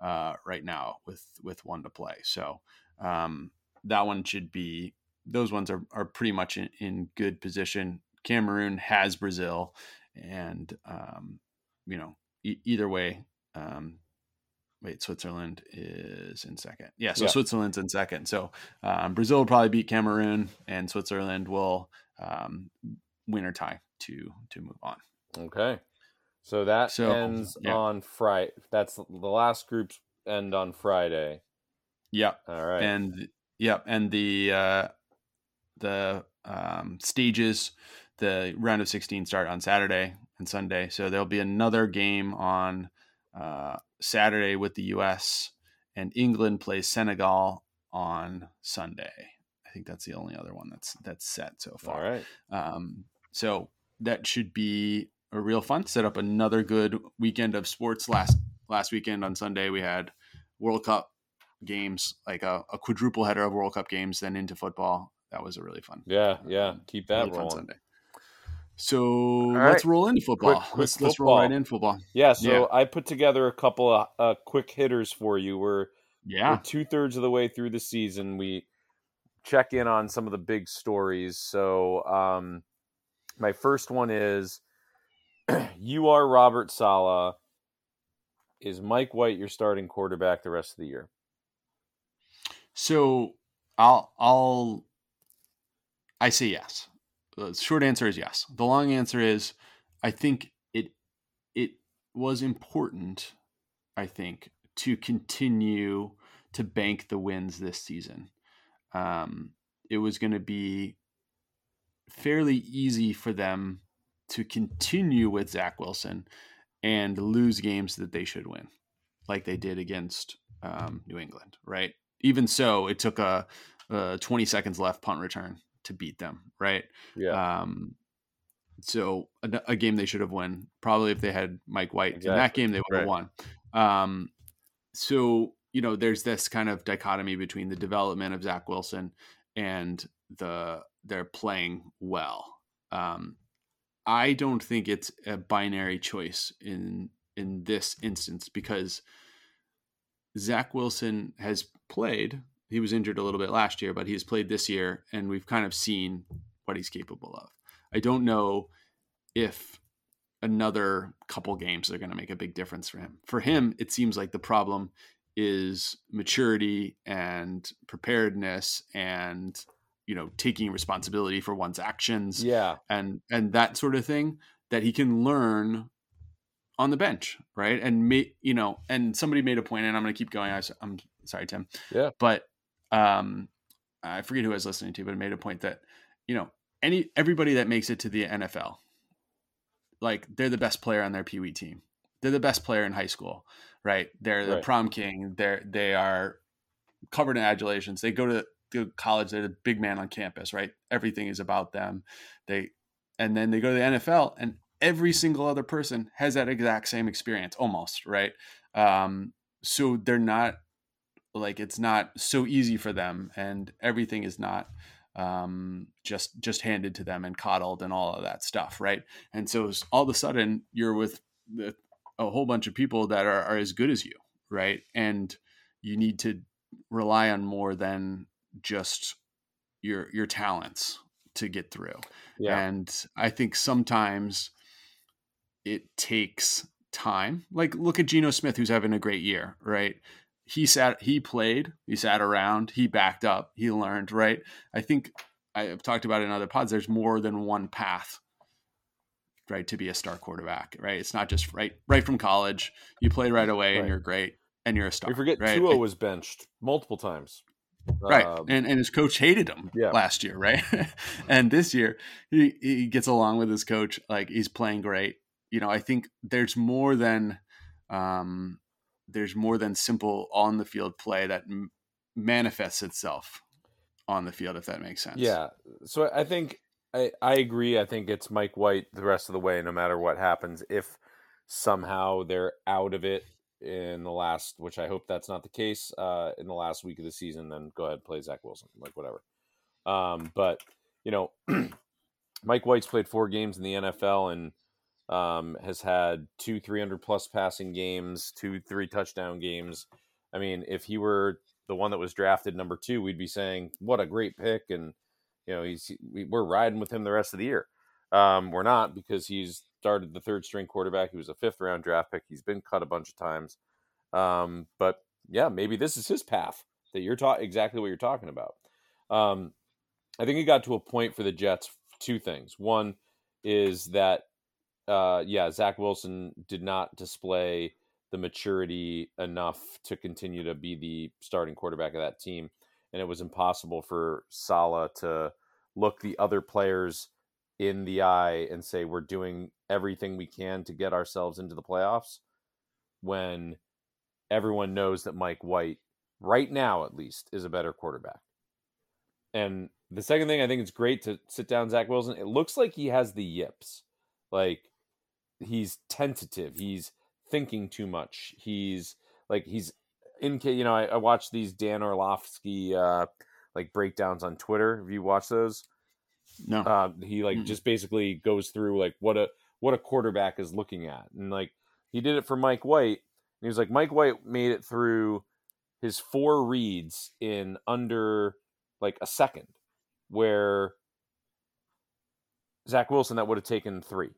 uh, right now with with one to play. So um, that one should be those ones are are pretty much in, in good position. Cameroon has Brazil, and um, you know e- either way. Um, wait, Switzerland is in second. Yeah, so Yeah. Switzerland's in second. So um, Brazil will probably beat Cameroon, and Switzerland will um, win or tie to to move on. Okay. So that So, ends yeah. on Friday. That's the last group's end on Friday. Yep, All right. and yep, and the uh, the um, stages, the round of sixteen start on Saturday and Sunday. So there'll be another game on uh, Saturday with the U.S. and England plays Senegal on Sunday. I think that's the only other one that's that's set so far. right. Um, so that should be a real fun. Set up another good weekend of sports. Last last weekend on Sunday we had World Cup games, like a, a quadruple header of World Cup games, then into football. That was a really fun. Yeah, yeah. Keep that really fun rolling. Sunday. So right. let's roll into football. Quick- quick let's let's roll right football. in football. Yeah, so Yeah. I put together a couple of uh, quick hitters for you. We're Yeah. two thirds of the way through the season. We check in on some of the big stories. So, um, my first one is you are Robert Saleh. Is Mike White your starting quarterback the rest of the year? So I'll I'll I say yes. The short answer is yes. The long answer is I think it it was important, I think, to continue to bank the wins this season. Um, it was going to be fairly easy for them to continue with Zach Wilson and lose games that they should win, like they did against um, New England, right? Even so, it took a, a 20 seconds left punt return to beat them, right? Yeah, Um, so a, a game they should have won. Probably if they had Mike White in that game, they would have won. Um, so you know, there's this kind of dichotomy between the development of Zach Wilson and the they're playing well. Um, I don't think it's a binary choice in in this instance because Zach Wilson has played. He was injured a little bit last year, but he's played this year, and we've kind of seen what he's capable of. I don't know if another couple games are going to make a big difference for him. For him, it seems like the problem is maturity and preparedness and you know taking responsibility for one's actions yeah, and and that sort of thing that he can learn on the bench right? And me you know and somebody made a point and i'm going to keep going I, am sorry tim Yeah. but um i forget who i was listening to but it made a point that you know any everybody that makes it to the nfl like they're the best player on their pee wee team. They're the best player in high school right? They're the Right. prom king. They're they are covered in adulations. They go to to college they're the big man on campus right? Everything is about them. They and then they go to the NFL and every single other person has that exact same experience almost right? Um so they're not like it's not so easy for them and everything is not um just just handed to them and coddled and all of that stuff right? And so all of a sudden you're with the, a whole bunch of people that are, are as good as you right? And you need to rely on more than just your your talents to get through yeah, and I think sometimes it takes time. Like look at Geno Smith, who's having a great year, right? He sat, he played, he sat around, he backed up, he learned, right? I think I've talked about it in other pods. There's more than one path, right, to be a star quarterback, right? It's not just right, right from college. You play right away and you're great and you're a star. we forget right? Tua was benched multiple times. Right Um, and and his coach hated him Yeah. last year right and this year he he gets along with his coach like he's playing great you know i think there's more than um there's more than simple on the field play that m- manifests itself on the field if that makes sense Yeah. So I think I, I agree. I think it's Mike White the rest of the way, no matter what happens. If somehow they're out of it in the last, which I hope that's not the case, uh, in the last week of the season, then go ahead and play Zach Wilson, like whatever. Um, but you know, Mike White's played four games in the NFL and um, has had two 300 plus passing games, two three touchdown games. I mean, if he were the one that was drafted number two, we'd be saying what a great pick, and you know he's we, we're riding with him the rest of the year. Um, we're not because he's started the third string quarterback. He was a fifth round draft pick. He's been cut a bunch of times. Um, but yeah, maybe this is his path that you're talking exactly what you're talking about. Um, I think it got to a point for the Jets. Two things. One is that, uh, yeah, Zach Wilson did not display the maturity enough to continue to be the starting quarterback of that team, and it was impossible for Saleh to look the other players in the eye and say we're doing everything we can to get ourselves into the playoffs when everyone knows that Mike White right now at least is a better quarterback. And the second thing I think it's great to sit down Zach Wilson. It looks like he has the yips. Like he's tentative. He's thinking too much. He's like he's in you know, I, I watched these Dan Orlovsky uh like breakdowns on Twitter. Have you watched those? No. Uh, he like Mm-mm. just basically goes through like what a what a quarterback is looking at. And like he did it for Mike White. And he was like Mike White made it through his four reads in under like a second where Zach Wilson that would have taken three.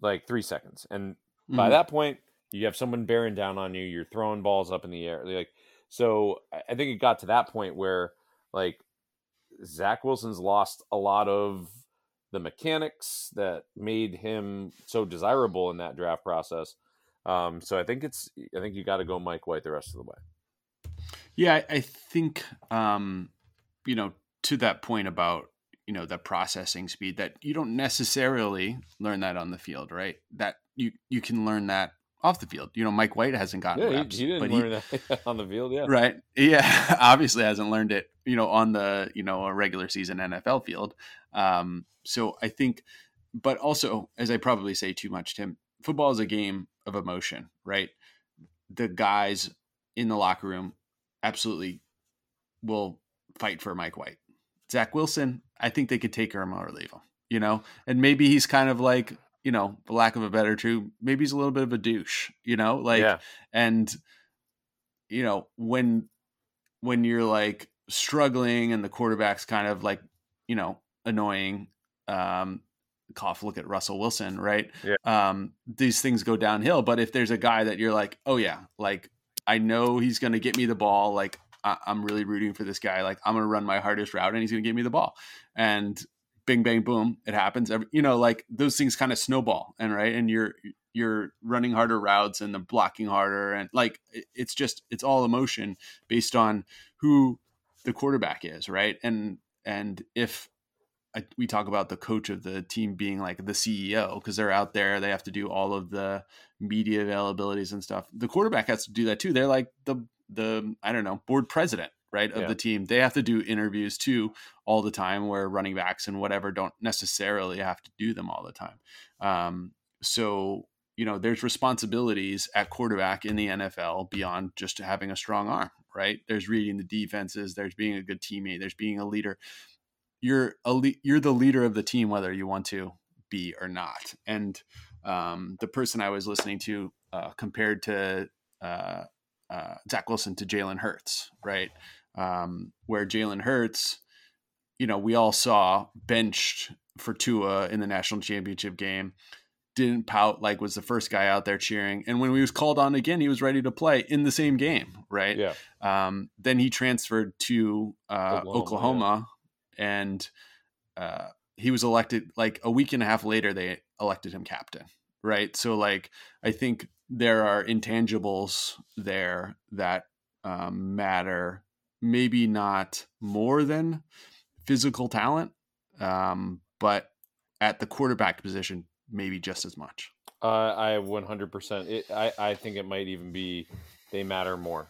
Like three seconds. And by Mhm. that point, you have someone bearing down on you, you're throwing balls up in the air. Like so I think it got to that point where like Zach Wilson's lost a lot of the mechanics that made him so desirable in that draft process. Um, so I think it's I think you got to go Mike White the rest of the way. Yeah, I, I think um, you know to that point about you know the processing speed that you don't necessarily learn that on the field, right? That you you can learn that off the field. You know, Mike White hasn't gotten Yeah, reps, he didn't but learn that on the field. Yeah, right? Yeah, obviously hasn't learned it. You know, on the you know a regular season NFL field. Um, so I think, but also as I probably say too much, Tim, football is a game of emotion, right? The guys in the locker room absolutely will fight for Mike White. Zach Wilson, I think they could take him or leave him, you know, and maybe he's kind of like, you know, for lack of a better term, maybe he's a little bit of a douche, you know, like, yeah, and you know when when you're like struggling and the quarterback's kind of like you know annoying um cough look at russell wilson right Yeah. um these things go downhill but if there's a guy that you're like oh yeah like i know he's going to get me the ball like I- i'm really rooting for this guy like i'm going to run my hardest route and he's going to give me the ball and bing bang boom it happens Every, you know like those things kind of snowball and right and you're you're running harder routes and the blocking harder and like it's just it's all emotion based on who the quarterback is right? And and if I, we talk about the coach of the team being like the CEO because they're out there they have to do all of the media availabilities and stuff the quarterback has to do that too. They're like the the I don't know board president right of Yeah. the team. They have to do interviews too all the time where running backs and whatever don't necessarily have to do them all the time. Um, so you know there's responsibilities at quarterback in the NFL beyond just having a strong arm right? There's reading the defenses there's being a good teammate there's being a leader. You're a le- you're the leader of the team whether you want to be or not. And um, the person I was listening to uh, compared to uh, uh, Zach Wilson to Jalen Hurts right? Um, where Jalen Hurts you know we all saw benched for Tua in the national championship game didn't pout like was the first guy out there cheering and when he was called on again he was ready to play in the same game right yeah, um, then he transferred to uh, Oklahoma, Oklahoma, and uh, he was elected like a week and a half later. They elected him captain, right? So, like, I think there are intangibles there that um, matter. Maybe not more than physical talent, um, but at the quarterback position, maybe just as much. uh, I 100%. It, I I think it might even be they matter more.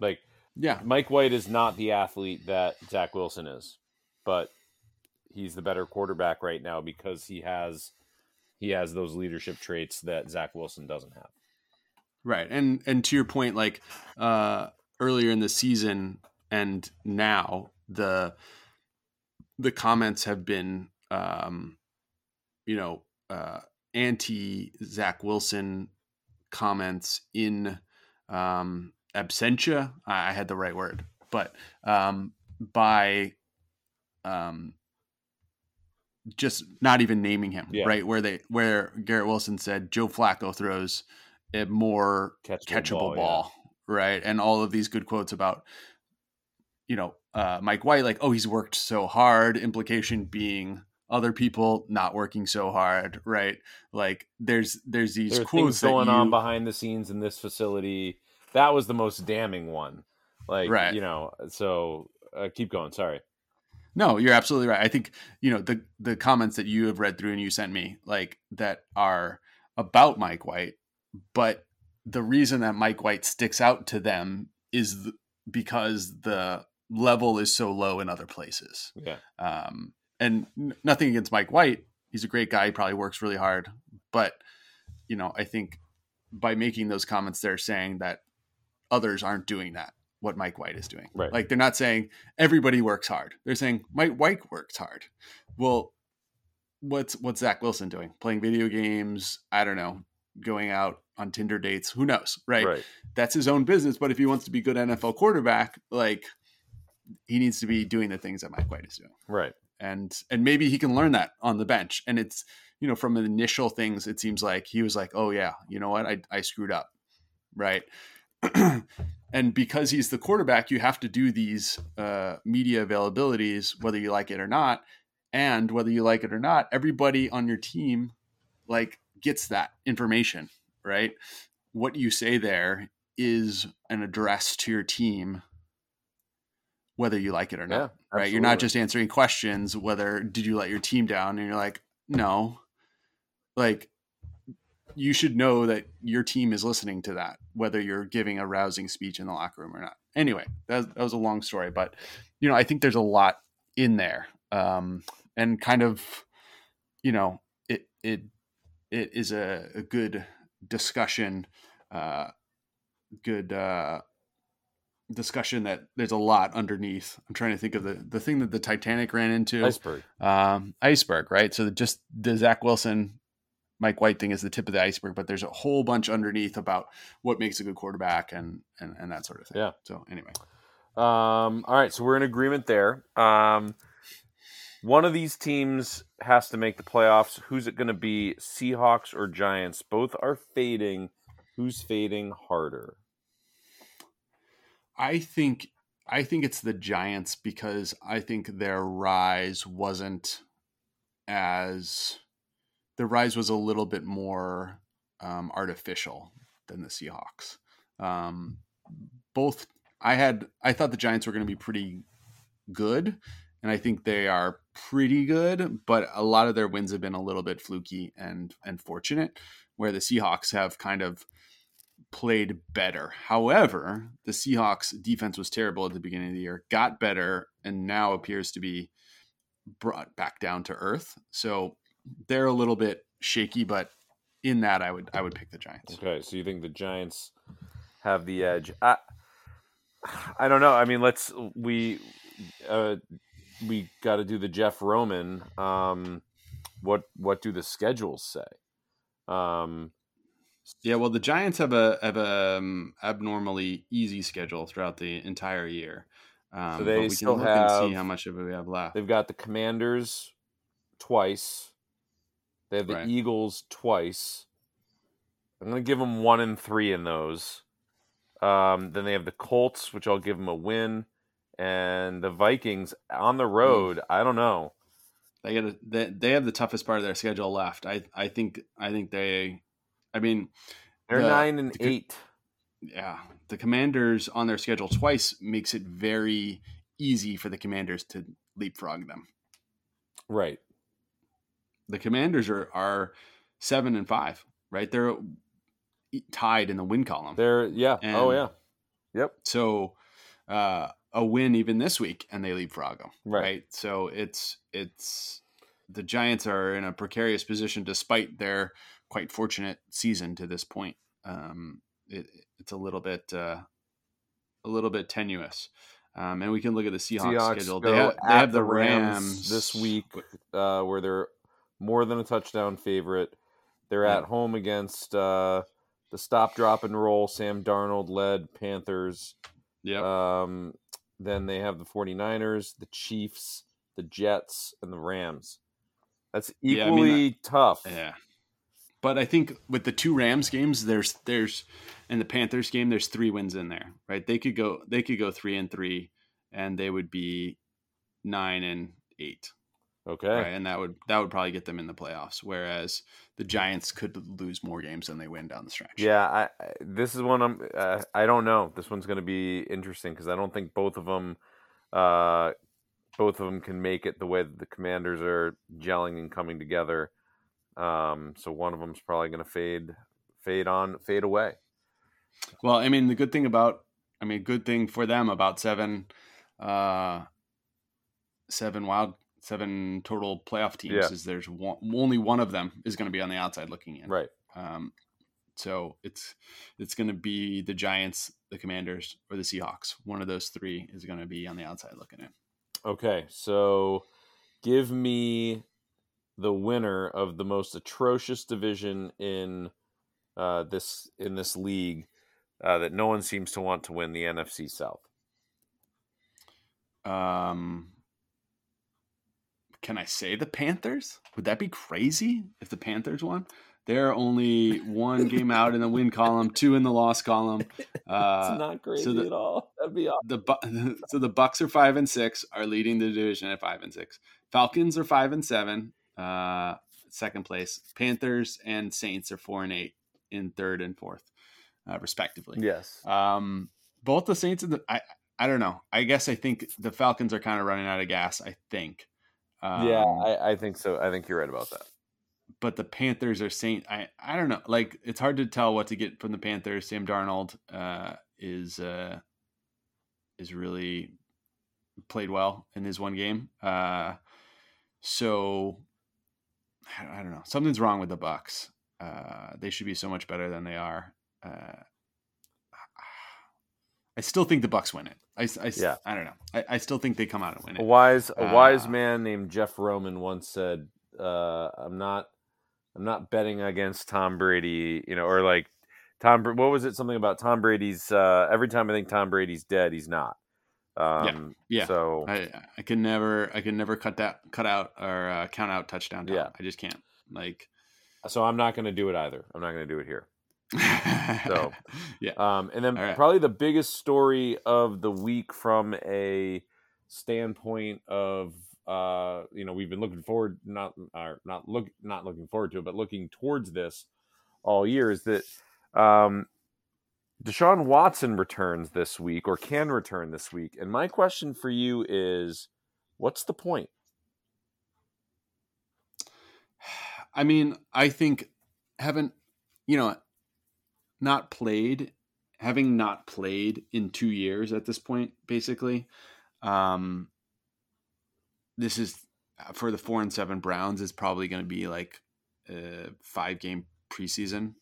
Like Yeah, Mike White is not the athlete that Zach Wilson is, but he's the better quarterback right now because he has he has those leadership traits that Zach Wilson doesn't have. Right. And and to your point, like uh earlier in the season and now the the comments have been um you know uh anti Zach Wilson comments in um absentia. I I had the right word, but um by um just not even naming him, Yeah. right? Where they where Garrett Wilson said Joe Flacco throws a more Catchable catchable ball, ball, yeah. right? And all of these good quotes about, you know, uh, Mike White, like, oh, he's worked so hard. Implication being other people not working so hard, right? Like, there's there's these There quotes things going you, on behind the scenes in this facility. That was the most damning one. Like, Right. you know, so uh, keep going. Sorry. No, you're absolutely right. I think you know the the comments that you have read through and you sent me, like that are about Mike White, but the reason that Mike White sticks out to them is th- because the level is so low in other places. Yeah. Um, and nothing against Mike White; he's a great guy. He probably works really hard, but you know, I think by making those comments, they're saying that others aren't doing that. What Mike White is doing, Right. Like they're not saying everybody works hard. They're saying Mike White works hard. Well, what's what's Zach Wilson doing? Playing video games? I don't know. Going out on Tinder dates? Who knows? Right? Right. That's his own business. But if he wants to be good NFL quarterback, like he needs to be doing the things that Mike White is doing Right. And and maybe he can learn that on the bench. And it's you know from the initial things it seems like he was like oh yeah you know what? I, I screwed up. Right? And because he's the quarterback you have to do these uh, media availabilities whether you like it or not. And whether you like it or not everybody on your team like gets that information right? What you say there is an address to your team whether you like it or not Yeah, right? You're not just answering questions whether did you let your team down? And you're like no. Like you should know that your team is listening to that whether you're giving a rousing speech in the locker room or not. Anyway that was, that was a long story but you know i think there's a lot in there um and kind of you know it it it is a, a good discussion uh good uh discussion that there's a lot underneath i'm trying to think of the the thing that the titanic ran into Iceberg. um, iceberg, right? So just the Zach Wilson, Mike White thing is the tip of the iceberg, but there's a whole bunch underneath about what makes a good quarterback and and, and that sort of thing. Yeah. So anyway, Um, all right, so we're in agreement there. Um, one of these teams has to make the playoffs. Who's it going to be? Seahawks or Giants? Both are fading. Who's fading harder? I think I think it's the Giants because I think their rise wasn't as the rise was a little bit more um, artificial than the Seahawks. Um, both I had I thought the Giants were going to be pretty good, and I think they are pretty good, but a lot of their wins have been a little bit fluky and and fortunate, where the Seahawks have kind of played better. However, the Seahawks defense was terrible at the beginning of the year, got better, and now appears to be brought back down to earth. So they're a little bit shaky, but in that I would I would pick the Giants. Okay, so you think the Giants have the edge? I, I don't know. I mean, let's we uh, we got to do the Jeff Roman. Um, what what do the schedules say? Um, Yeah, well, the Giants have a have a um, abnormally easy schedule throughout the entire year. Um, So they but we still can look and see how much of it we have left. They've got the Commanders twice. They have the Right. Eagles twice. I'm going to give them one and three in those. Um, then they have the Colts, which I'll give them a win, and the Vikings on the road. I don't know. They get a, they, they have the toughest part of their schedule left. I I think I think they, I mean, They're The- nine and the eight. yeah, the Commanders on their schedule twice makes it very easy for the Commanders to leapfrog them. Right. The Commanders are are seven and five, right? They're tied in the win column. They're yeah. oh yeah. Yep. So uh, a win even this week, and they leapfrog them. Right. Right. So it's it's the Giants are in a precarious position despite their quite fortunate season to this point. Um, it, it's a little bit uh, a little bit tenuous. Um, and we can look at the Seahawks, Seahawks schedule. They have, they have the Rams Rams, this week. uh, where they're more than a touchdown favorite. They're Yeah. at home against uh, the stop, drop, and roll Sam Darnold led Panthers. Yep. Um, then they have the 49ers, the Chiefs, the Jets, and the Rams. That's Yeah, I equally mean, tough. yeah. But I think with the two Rams games, there's there's and the Panthers game, there's three wins in there, right? They could go they could go three and three, and they would be nine and eight. Okay. Right? And that would that would probably get them in the playoffs. Whereas the Giants could lose more games than they win down the stretch. Yeah, I, I this is one I'm uh, I don't know. This one's going to be interesting because I don't think both of them uh both of them can make it the way that the Commanders are gelling and coming together. Um so one of them's probably going to fade fade on fade away. Well, I mean, the good thing about I mean, good thing for them about seven uh seven wild seven total playoff teams Yeah. is there's one, only one of them is going to be on the outside looking in. Right. Um, so it's it's going to be the Giants, the Commanders, or the Seahawks. One of those three is going to be on the outside looking in. Okay. So give me the winner of the most atrocious division in uh this in this league uh, that no one seems to want to win the NFC South. Um, can I say the Panthers? Would that be crazy if the Panthers won? They're only one game out in the win column, two in the loss column. Uh, it's not crazy the- at all. That'd be awesome. the so the Bucs are five and six, are leading the division at five and six. Falcons are five and seven, uh, second place. Panthers and Saints are four and eight in third and fourth, uh, respectively. Yes. Um, both the Saints and the I I don't know. I guess I think the Falcons are kind of running out of gas. I think. Um, yeah, I, I think so. I think you're right about that. but the Panthers are Saint. I I don't know. Like it's hard to tell what to get from the Panthers. Sam Darnold uh, is uh, is really played well in his one game. Uh, so I don't know. Something's wrong with the Bucs. Uh, they should be so much better than they are. Uh, I still think the Bucs win it. I, I, Yeah. I don't know. I, I still think they come out and win A it. wise a wise Uh, man named Jeff Roman once said, uh, "I'm not I'm not betting against Tom Brady, you know, or like Tom. What was it? Something about Tom Brady's. Uh, every time I think Tom Brady's dead, he's not. Um, yeah. So I I can never I can never cut that cut out or uh, count out touchdown. Tom. Yeah. I just can't. Like so I'm not going to do it either. I'm not going to do it here. So, yeah. Um, and then right. probably the biggest story of the week from a standpoint of uh, you know we've been looking forward not or not look not looking forward to it, but looking towards this all year is that um, Deshaun Watson returns this week or can return this week. And my question for you is, what's the point? I mean, I think haven't you know not played having not played in 2 years at this point basically um this is for the 4 and 7 Browns is probably going to be like a 5 game preseason,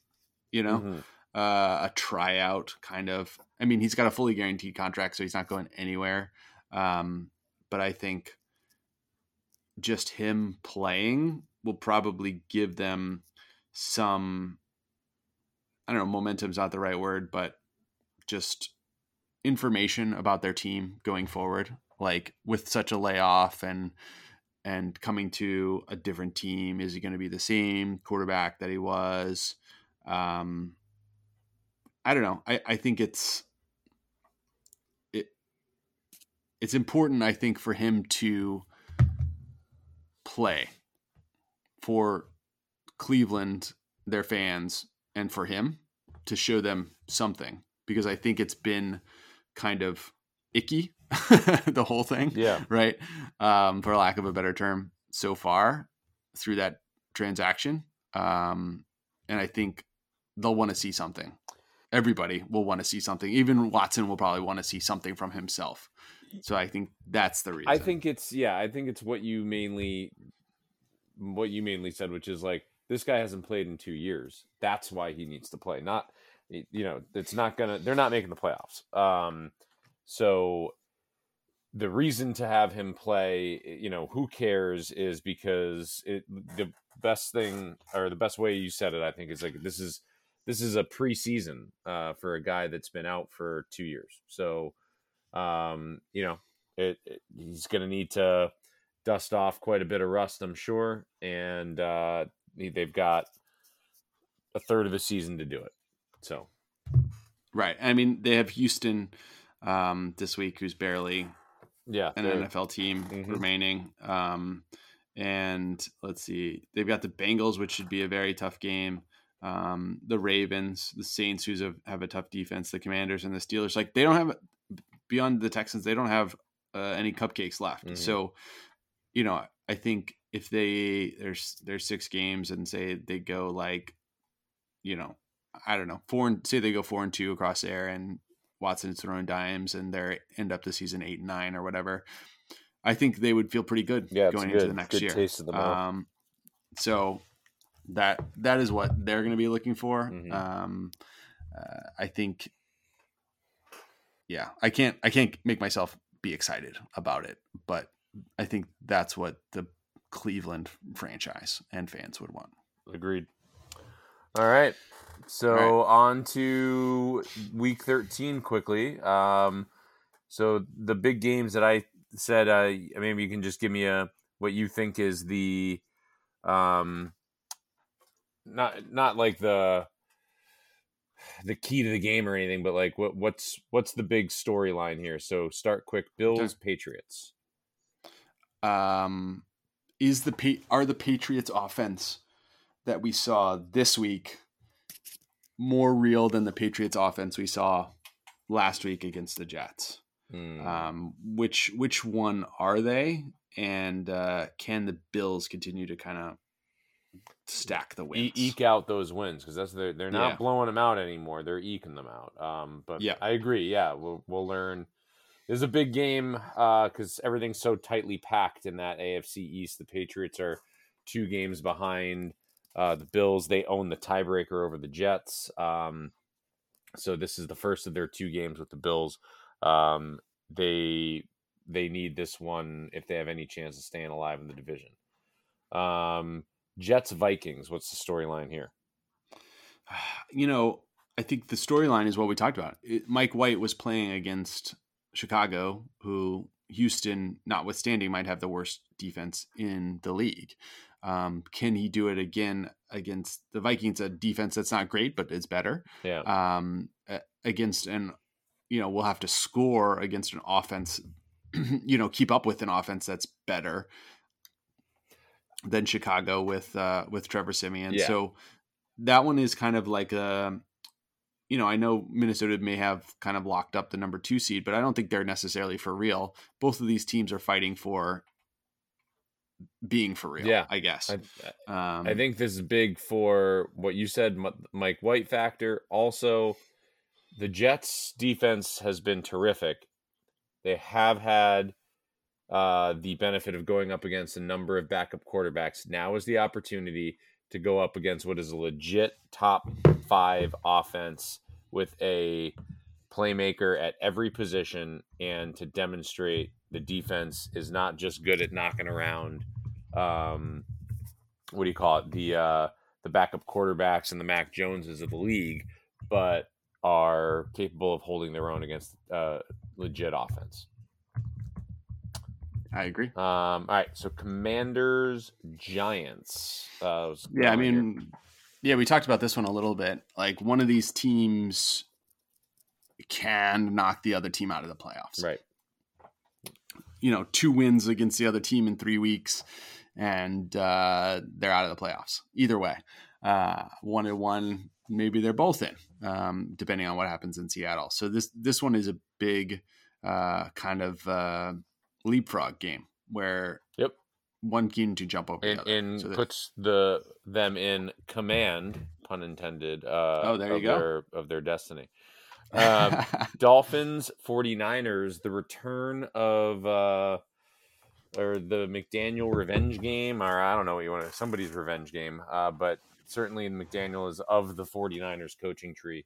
you know. Mhm. Uh, a tryout kind of. I mean, he's got a fully guaranteed contract, so he's not going anywhere. Um, but I think just him playing will probably give them some. I don't know, momentum's not the right word, but just information about their team going forward. Like with such a layoff and and coming to a different team, is he going to be the same quarterback that he was? Um, I don't know. I, I think it's it it's important, I think, for him to play for Cleveland, their fans, and for him to show them something. Because I think it's been kind of icky, the whole thing Yeah. right? Um, for lack of a better term, so far through that transaction. Um, and I think they'll want to see something. Everybody will want to see something. Even Watson will probably want to see something from himself. So I think that's the reason. I think it's yeah, I think it's what you mainly what you mainly said, which is like this guy hasn't played in two years. That's why he needs to play. Not you know, it's not gonna they're not making the playoffs. Um so the reason to have him play, you know, who cares is because it the best thing or the best way you said it, I think, is like this is this is a preseason uh, for a guy that's been out for two years. So, um, you know, it, it he's going to need to dust off quite a bit of rust, I'm sure. And uh, they've got a third of the season to do it. So, right. I mean, they have Houston um, this week, who's barely yeah, an NFL team Mhm. remaining. Um, and let's see, they've got the Bengals, which should be a very tough game. Um, the Ravens, the Saints, who's a, have a tough defense, the Commanders, and the Steelers. Like they don't have beyond the Texans, they don't have uh, any cupcakes left. Mhm. So, you know, I think if they there's there's six games and say they go like, you know, I don't know, four and say they go four and two across there, and Watson's throwing dimes, and they end up the season eight and nine or whatever. I think they would feel pretty good Yeah, going good. into the next Good year. taste of the. Um, so that that is what they're going to be looking for. Mhm. Um, uh, I think, yeah, I can't I can't make myself be excited about it, but I think that's what the Cleveland franchise and fans would want. Agreed. All right. So on to week 13 quickly. Um, so the big games that I said, uh, maybe you can just give me a what you think is the, um, not not like the the key to the game or anything, but like what what's what's the big storyline here? So start quick. Bills Patriots. Um, is the Pa- are the Patriots offense that we saw this week more real than the Patriots offense we saw last week against the Jets? Hmm. Um, which which one are they? And uh, can the Bills continue to kind of stack the e- wins? eke out those wins because that's they're, they're not Yeah. blowing them out anymore. They're eking them out. Um, but Yeah. I agree. Yeah, we'll we'll learn. This is a big game because everything's so tightly packed in that AFC East. The Patriots are two games behind uh, the Bills. They own the tiebreaker over the Jets. Um, so this is the first of their two games with the Bills. Um, they they need this one if they have any chance of staying alive in the division. Um, Jets Vikings. What's the storyline here? you know, I think the storyline is what we talked about. It, Mike White was playing against Chicago, who Houston, notwithstanding, might have the worst defense in the league. Um, can he do it again against the Vikings? A defense that's not great, but is better. Yeah. Um, against an, you know, we'll have to score against an offense. you know, keep up with an offense that's better than Chicago with uh, with Trevor Siemian. Yeah. So that one is kind of like a, you know, I know Minnesota may have kind of locked up the number two seed, but I don't think they're necessarily for real. Both of these teams are fighting for being for real. Yeah. I guess. I, um, I think this is big for what you said, Mike White factor. Also, the Jets' defense has been terrific. They have had uh, the benefit of going up against a number of backup quarterbacks. Now is the opportunity to go up against what is a legit top five offense with a playmaker at every position and to demonstrate the defense is not just good at knocking around um, what do you call it the uh, the backup quarterbacks and the Mac Joneses of the league, but are capable of holding their own against uh, legit offense. I agree. Um, all right, so Commanders Giants. Uh, Yeah, I going here. mean, yeah, we talked about this one a little bit. Like one of these teams can knock the other team out of the playoffs. right. You know, two wins against the other team in three weeks, and uh, they're out of the playoffs. Either way, uh, one and one, maybe they're both in, um, depending on what happens in Seattle. So this this one is a big uh, kind of uh, leapfrog game where Yep. one team to jump over And, and So puts the them in command, pun intended. Uh, Oh, there you of go. Their, of their destiny. Um, Dolphins 49ers, the return of uh or the McDaniel revenge game, or I don't know what you want to somebody's revenge game. Uh, but certainly McDaniel is of the 49ers coaching tree.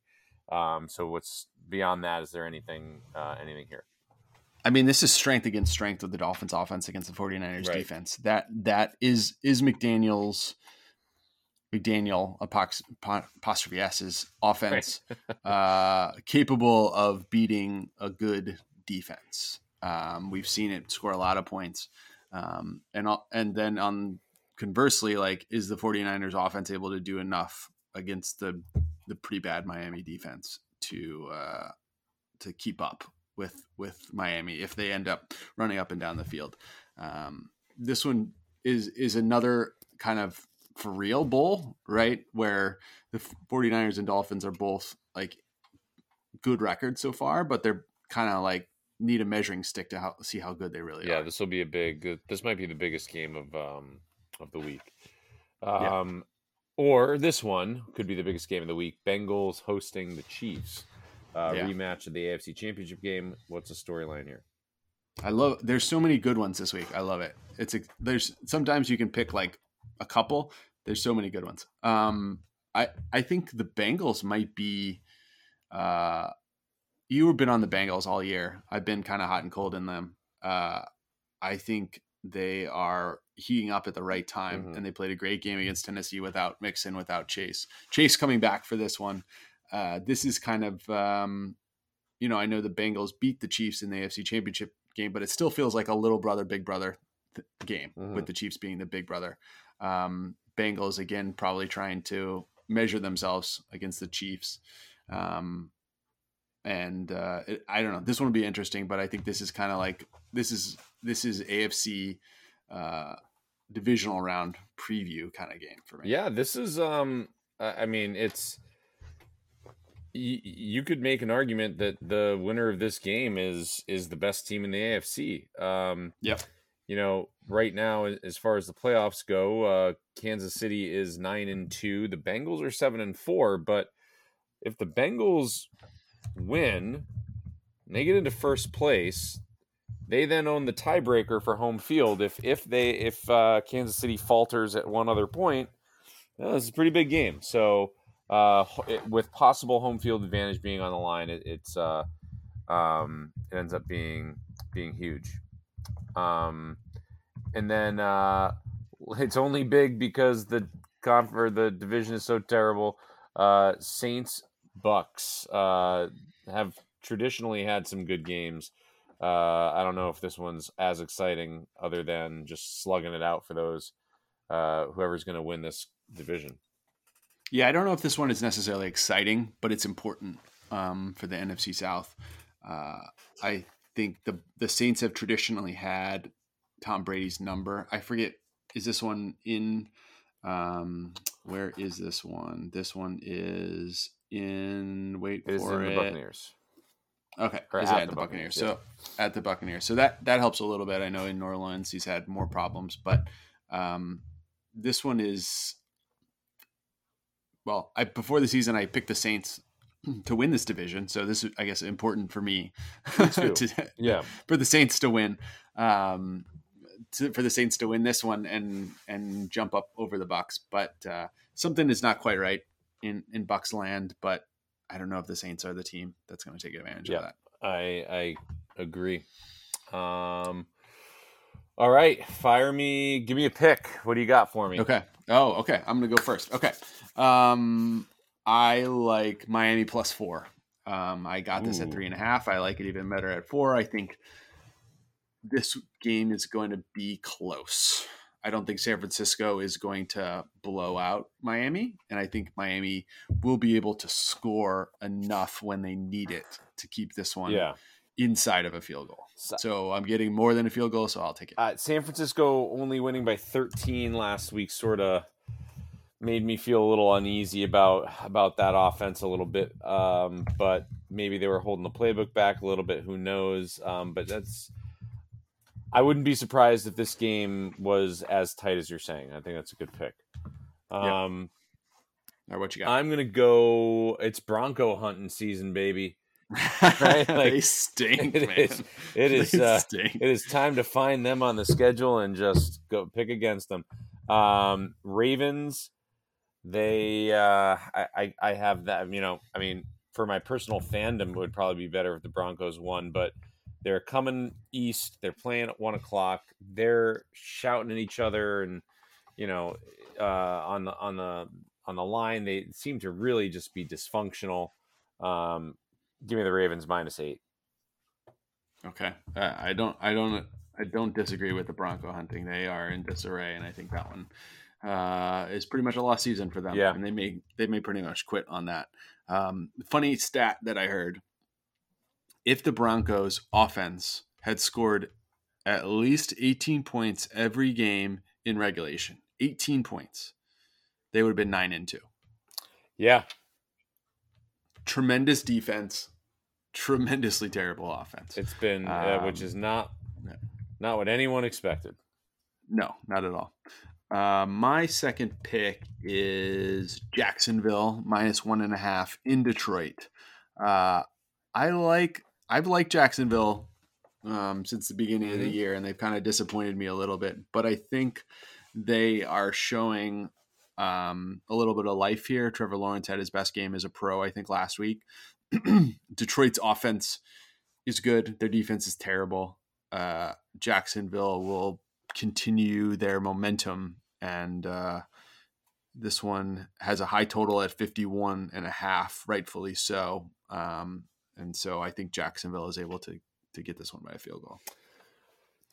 Um, so what's beyond that? Is there anything uh, anything here? I mean, this is strength against strength with the Dolphins offense against the 49ers Right. defense. That that is is McDaniel's McDaniel apox- po- apostrophe S's offense uh, capable of beating a good defense. Um, we've seen it score a lot of points. Um, and and then on conversely, like is the 49ers offense able to do enough against the the pretty bad Miami defense to uh, to keep up with with Miami if they end up running up and down the field. Um, this one is is another kind of for real bowl, right? Where the 49ers and Dolphins are both like good records so far, but they're kind of like need a measuring stick to how, see how good they really yeah, are. Yeah, this will be a big. This might be the biggest game of um of the week. Yeah. Um, or this one could be the biggest game of the week. Bengals hosting the Chiefs. Uh, Yeah. Rematch of the AFC Championship game. What's the storyline here? I love. There's so many good ones this week. I love it. It's a, there's sometimes you can pick like a couple. There's so many good ones. Um, I I think the Bengals might be. Uh, you've been on the Bengals all year. I've been kind of hot and cold in them. Uh, I think they are heating up at the right time, Mhm. and they played a great game against Tennessee without Mixon, without Chase. Chase coming back for this one. Uh, this is kind of, um, you know, I know the Bengals beat the Chiefs in the AFC Championship game, but it still feels like a little brother, big brother th- game Mhm. with the Chiefs being the big brother. Um, Bengals again probably trying to measure themselves against the Chiefs. Um, and uh, it, I don't know. This one will be interesting, but I think this is kind of like this is this is AFC uh, divisional round preview kind of game for me. Yeah, this is. Um, I mean, it's. You could make an argument that the winner of this game is is the best team in the AFC. Um, Yep. you know, right now, as far as the playoffs go, uh, Kansas City is nine and two. The Bengals are seven and four. But if the Bengals win, and they get into first place, they then own the tiebreaker for home field. If if they if uh, Kansas City falters at one other point, well, this is a pretty big game. So uh, it, with possible home field advantage being on the line, it, it's uh, um, it ends up being being huge. Um, and then uh, it's only big because the conf- or the division is so terrible. Uh, Saints Bucs uh, have traditionally had some good games. Uh, I don't know if this one's as exciting, other than just slugging it out for those uh, whoever's going to win this division. Yeah, I don't know if this one is necessarily exciting, but it's important um, for the NFC South. Uh, I think the the Saints have traditionally had Tom Brady's number. I forget is this one in um, where is this one? This one is in wait It is for in the. Buccaneers. Okay, Or is at it at the the Buccaneers? Buccaneers, So at the Buccaneers, so that that helps a little bit. I know in New Orleans he's had more problems, but um, this one is well. I before the season I picked the Saints to win this division, so this is I guess important for me too. to, Yeah, for the Saints to win. Um, to, for the Saints to win this one and and jump up over the Bucs, but uh, something is not quite right in in Bucs land. But I don't know if the Saints are the team that's going to take advantage Yeah. of that. I I agree. Um, all right, fire me. Give me a pick. What do you got for me? Okay. Oh, okay. I'm gonna go first. Okay. Um, I like Miami plus four. Um, I got this at three and a half. I like it even better at four. I think this game is going to be close. I don't think San Francisco is going to blow out Miami, and I think Miami will be able to score enough when they need it to keep this one Yeah. Inside of a field goal. So- So I'm getting more than a field goal, so I'll take it. Uh, San Francisco only winning by 13 last week sort of made me feel a little uneasy about about that offense a little bit. Um, but maybe they were holding the playbook back a little bit. Who knows? Um, but that's I wouldn't be surprised if this game was as tight as you're saying. I think that's a good pick. Um, Or what you got? I'm gonna go. It's Bronco hunting season, baby. Right? Like, they stink, it man. Is, it is uh, it is time to find them on the schedule and just go pick against them. Um, Ravens, they, uh, I, I, I have that, you know, I mean, for my personal fandom, it would probably be better if the Broncos won, but they're coming east. They're playing at one o'clock. They're shouting at each other and, you know, uh, on the, on the, on the line, they seem to really just be dysfunctional. Um, give me the Ravens minus eight. Okay, uh, I don't, I don't, I don't disagree with the Bronco hunting. They are in disarray, and I think that one uh, is pretty much a lost season for them. Yeah. and they may they may pretty much quit on that. Um, funny stat that I heard: if the Broncos offense had scored at least 18 points every game in regulation, 18 points, they would have been nine and two. Yeah, Tremendous defense, tremendously terrible offense. it's been uh, which Um, is not not what anyone expected. No, not at all. Uh, my second pick is Jacksonville minus one and a half in Detroit. Uh, I like I've liked Jacksonville um, since the beginning of the Mhm. year, and they've kind of disappointed me a little bit. But I think they are showing um, a little bit of life here. Trevor Lawrence had his best game as a pro, I think, last week. Detroit's offense is good. Their defense is terrible. Uh, Jacksonville will continue their momentum and uh, this one has a high total at 51 and a half rightfully so um, and so i think jacksonville is able to to get this one by a field goal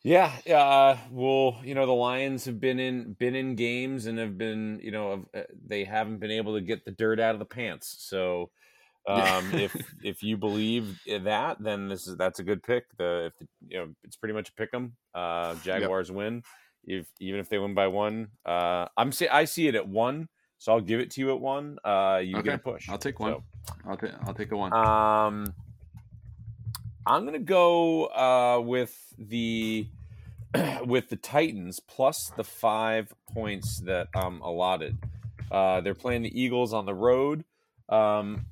Yeah, uh, well, you know, the Lions have been in been in games and have been, you know, uh, they haven't been able to get the dirt out of the pants. So, um, if if you believe that, then this is that's a good pick. The if the, you know, it's pretty much a pick 'em. Uh, Jaguars win. If even if they win by one, uh, I'm say I see it at one, so I'll give it to you at one. Uh, you get a push. i'll take one i'll, ta- I'll take a one um, I'm gonna go uh, with the with the Titans plus the five points that um allotted. Uh, they're playing the Eagles on the road. Um,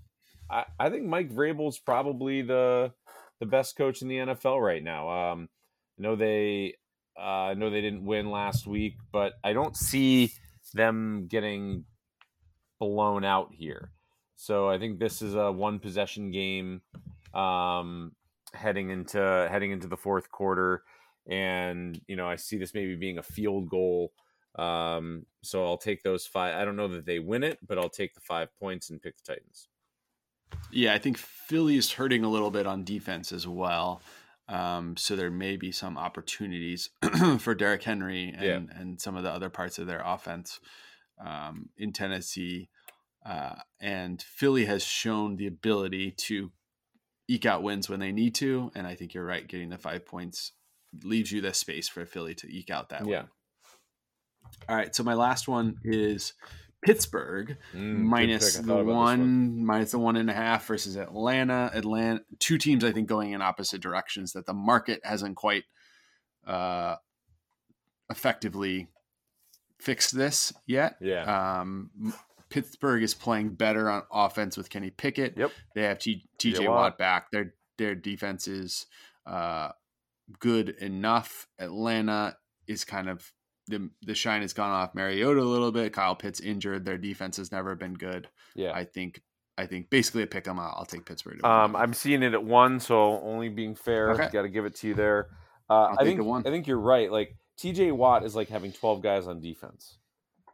I, I think Mike Vrabel's probably the the best coach in the NFL right now. Um, I know they uh, I know they didn't win last week, but I don't see them getting blown out here. So I think this is a one possession game um, heading into heading into the fourth quarter, and you know I see this maybe being a field goal. Um, so I'll take those five. I don't know that they win it, but I'll take the five points and pick the Titans. yeah i think philly is hurting a little bit on defense as well um, so there may be some opportunities for Derrick Henry and, Yeah. and some of the other parts of their offense um, in Tennessee. Uh, and Philly has shown the ability to eke out wins when they need to. And I think you're right. Getting the five points leaves you the space for Philly to eke out that Yeah. win. All right. So my last one is Pittsburgh Mm, minus the one, minus the one and a half versus Atlanta. Atlanta, two teams I think going in opposite directions that the market hasn't quite uh, effectively fixed this yet. Yeah. Um, Pittsburgh is playing better on offense with Kenny Pickett. Yep. They have T- TJ Watt. Watt. back. Their their defense is uh, good enough. Atlanta is kind of the the shine has gone off Mariota a little bit. Kyle Pitts injured. Their defense has never been good. Yeah. I think I think basically a pick 'em. I'll, I'll take Pittsburgh. Um, I'm seeing it at one, so only being fair, Okay. got to give it to you there. Uh, I think one. I think you're right. Like T.J. Watt is like having 12 guys on defense.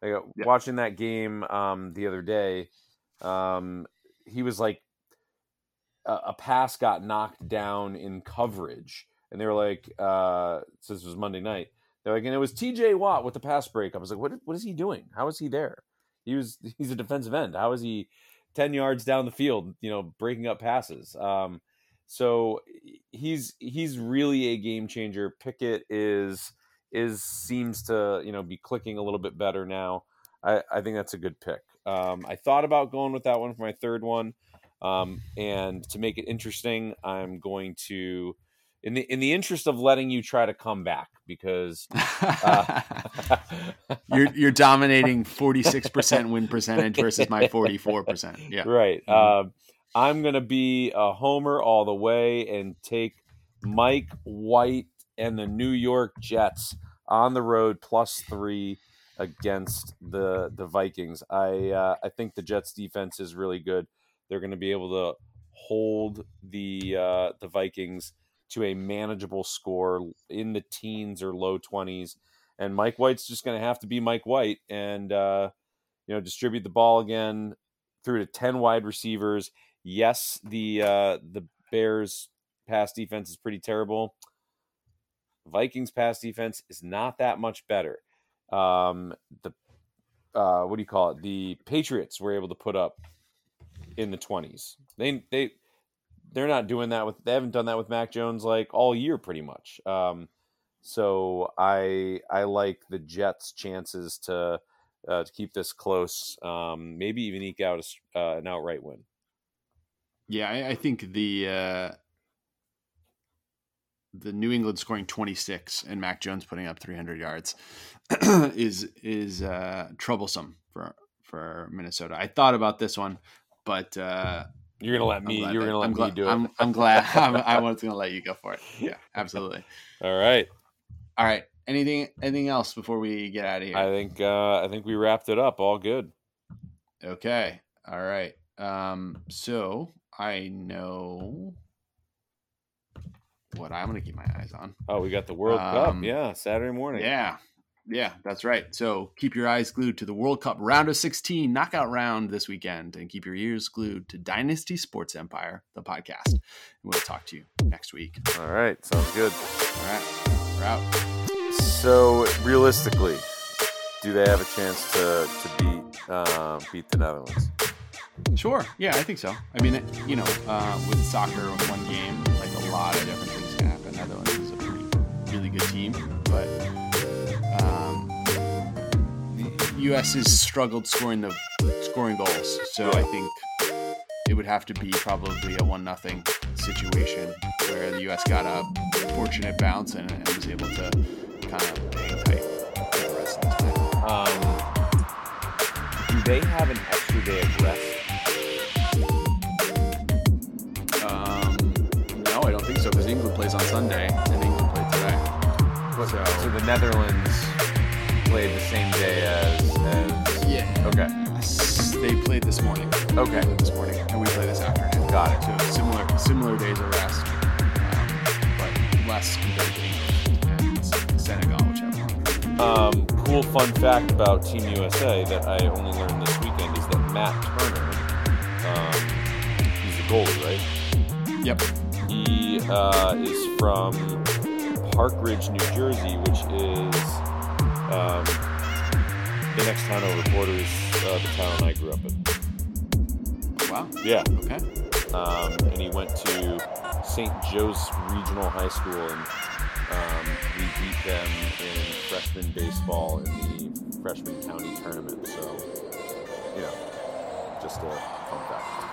Like, uh, Yeah. Watching that game um, the other day, um, he was like a, a pass got knocked down in coverage, and they were like, uh, so this was Monday night. They're like, and it was T.J. Watt with the pass break. I was like, what? What is he doing? How is he there? He was he's a defensive end. How is he 10 yards down the field? You know, breaking up passes. Um, so he's he's really a game changer. Pickett is is seems to you know be clicking a little bit better now. I, I think that's a good pick. Um, I thought about going with that one for my third one, um, and to make it interesting, I'm going to in the in the interest of letting you try to come back because uh, you're you're dominating 46% win percentage versus my 44%. Yeah. Right. Mhm. Um, I'm going to be a homer all the way and take Mike White and the New York Jets on the road plus three against the the Vikings. I uh, I think the Jets defense is really good. They're going to be able to hold the uh, the Vikings to a manageable score in the teens or low twenties, and Mike White's just going to have to be Mike White and uh, you know distribute the ball again through to ten wide receivers. Yes, the uh, the Bears pass defense is pretty terrible. Vikings pass defense is not that much better. Um, the uh, what do you call it? The Patriots were able to put up in the twenties. They they they're not doing that with they haven't done that with Mac Jones like all year pretty much. Um, so I I like the Jets' chances to uh, to keep this close. Um, maybe even eke out a, uh, an outright win. Yeah, I, I think the uh, the New England scoring 26 and Mac Jones putting up 300 yards is is uh, troublesome for for Minnesota. I thought about this one, but uh, you're gonna let me. You're gonna let I'm me glad, do it. I'm, I'm glad. I'm, I was gonna let you go for it. Yeah, absolutely. All right. All right. Anything anything else before we get out of here? I think uh, I think we wrapped it up. All good. Okay. All right. Um, so I know what I'm going to keep my eyes on. Oh, we got the World Um, Cup. Yeah, Saturday morning. Yeah. Yeah, that's right. So keep your eyes glued to the World Cup round of 16 knockout round this weekend and keep your ears glued to Dynasty Sports Empire, the podcast. And we'll talk to you next week. All right. Sounds good. All right. We're out. So realistically, do they have a chance to to beat uh, beat the Netherlands? Sure. Yeah, I think so. I mean, you know, uh, with soccer, one game, like a lot of different good team, but um, the U.S. has struggled scoring the scoring goals. So I think it would have to be probably a one nothing situation where the U.S. got a fortunate bounce and, and was able to kind of hang tight for the rest of the time. Um, do they have an extra day of rest? Um, no, I don't think so because England plays on Sunday and England. So, So the Netherlands played the same day as as. yeah, Okay. They played this morning. Okay. They played this morning, and we play this afternoon. Got it. So similar similar days of rest, um, but less compared to England and Senegal, which have. Um, cool fun fact about Team USA that I only learned this weekend is that Matt Turner, um, he's the goalie, right? Yep. He uh, is from Park Ridge, New Jersey, which is um, the next town over border is uh, the town I grew up in. Wow. Yeah, Okay. um, and he went to St. Joe's Regional High School, and um, we beat them in freshman baseball in the freshman county tournament. So, you know, just a fun fact.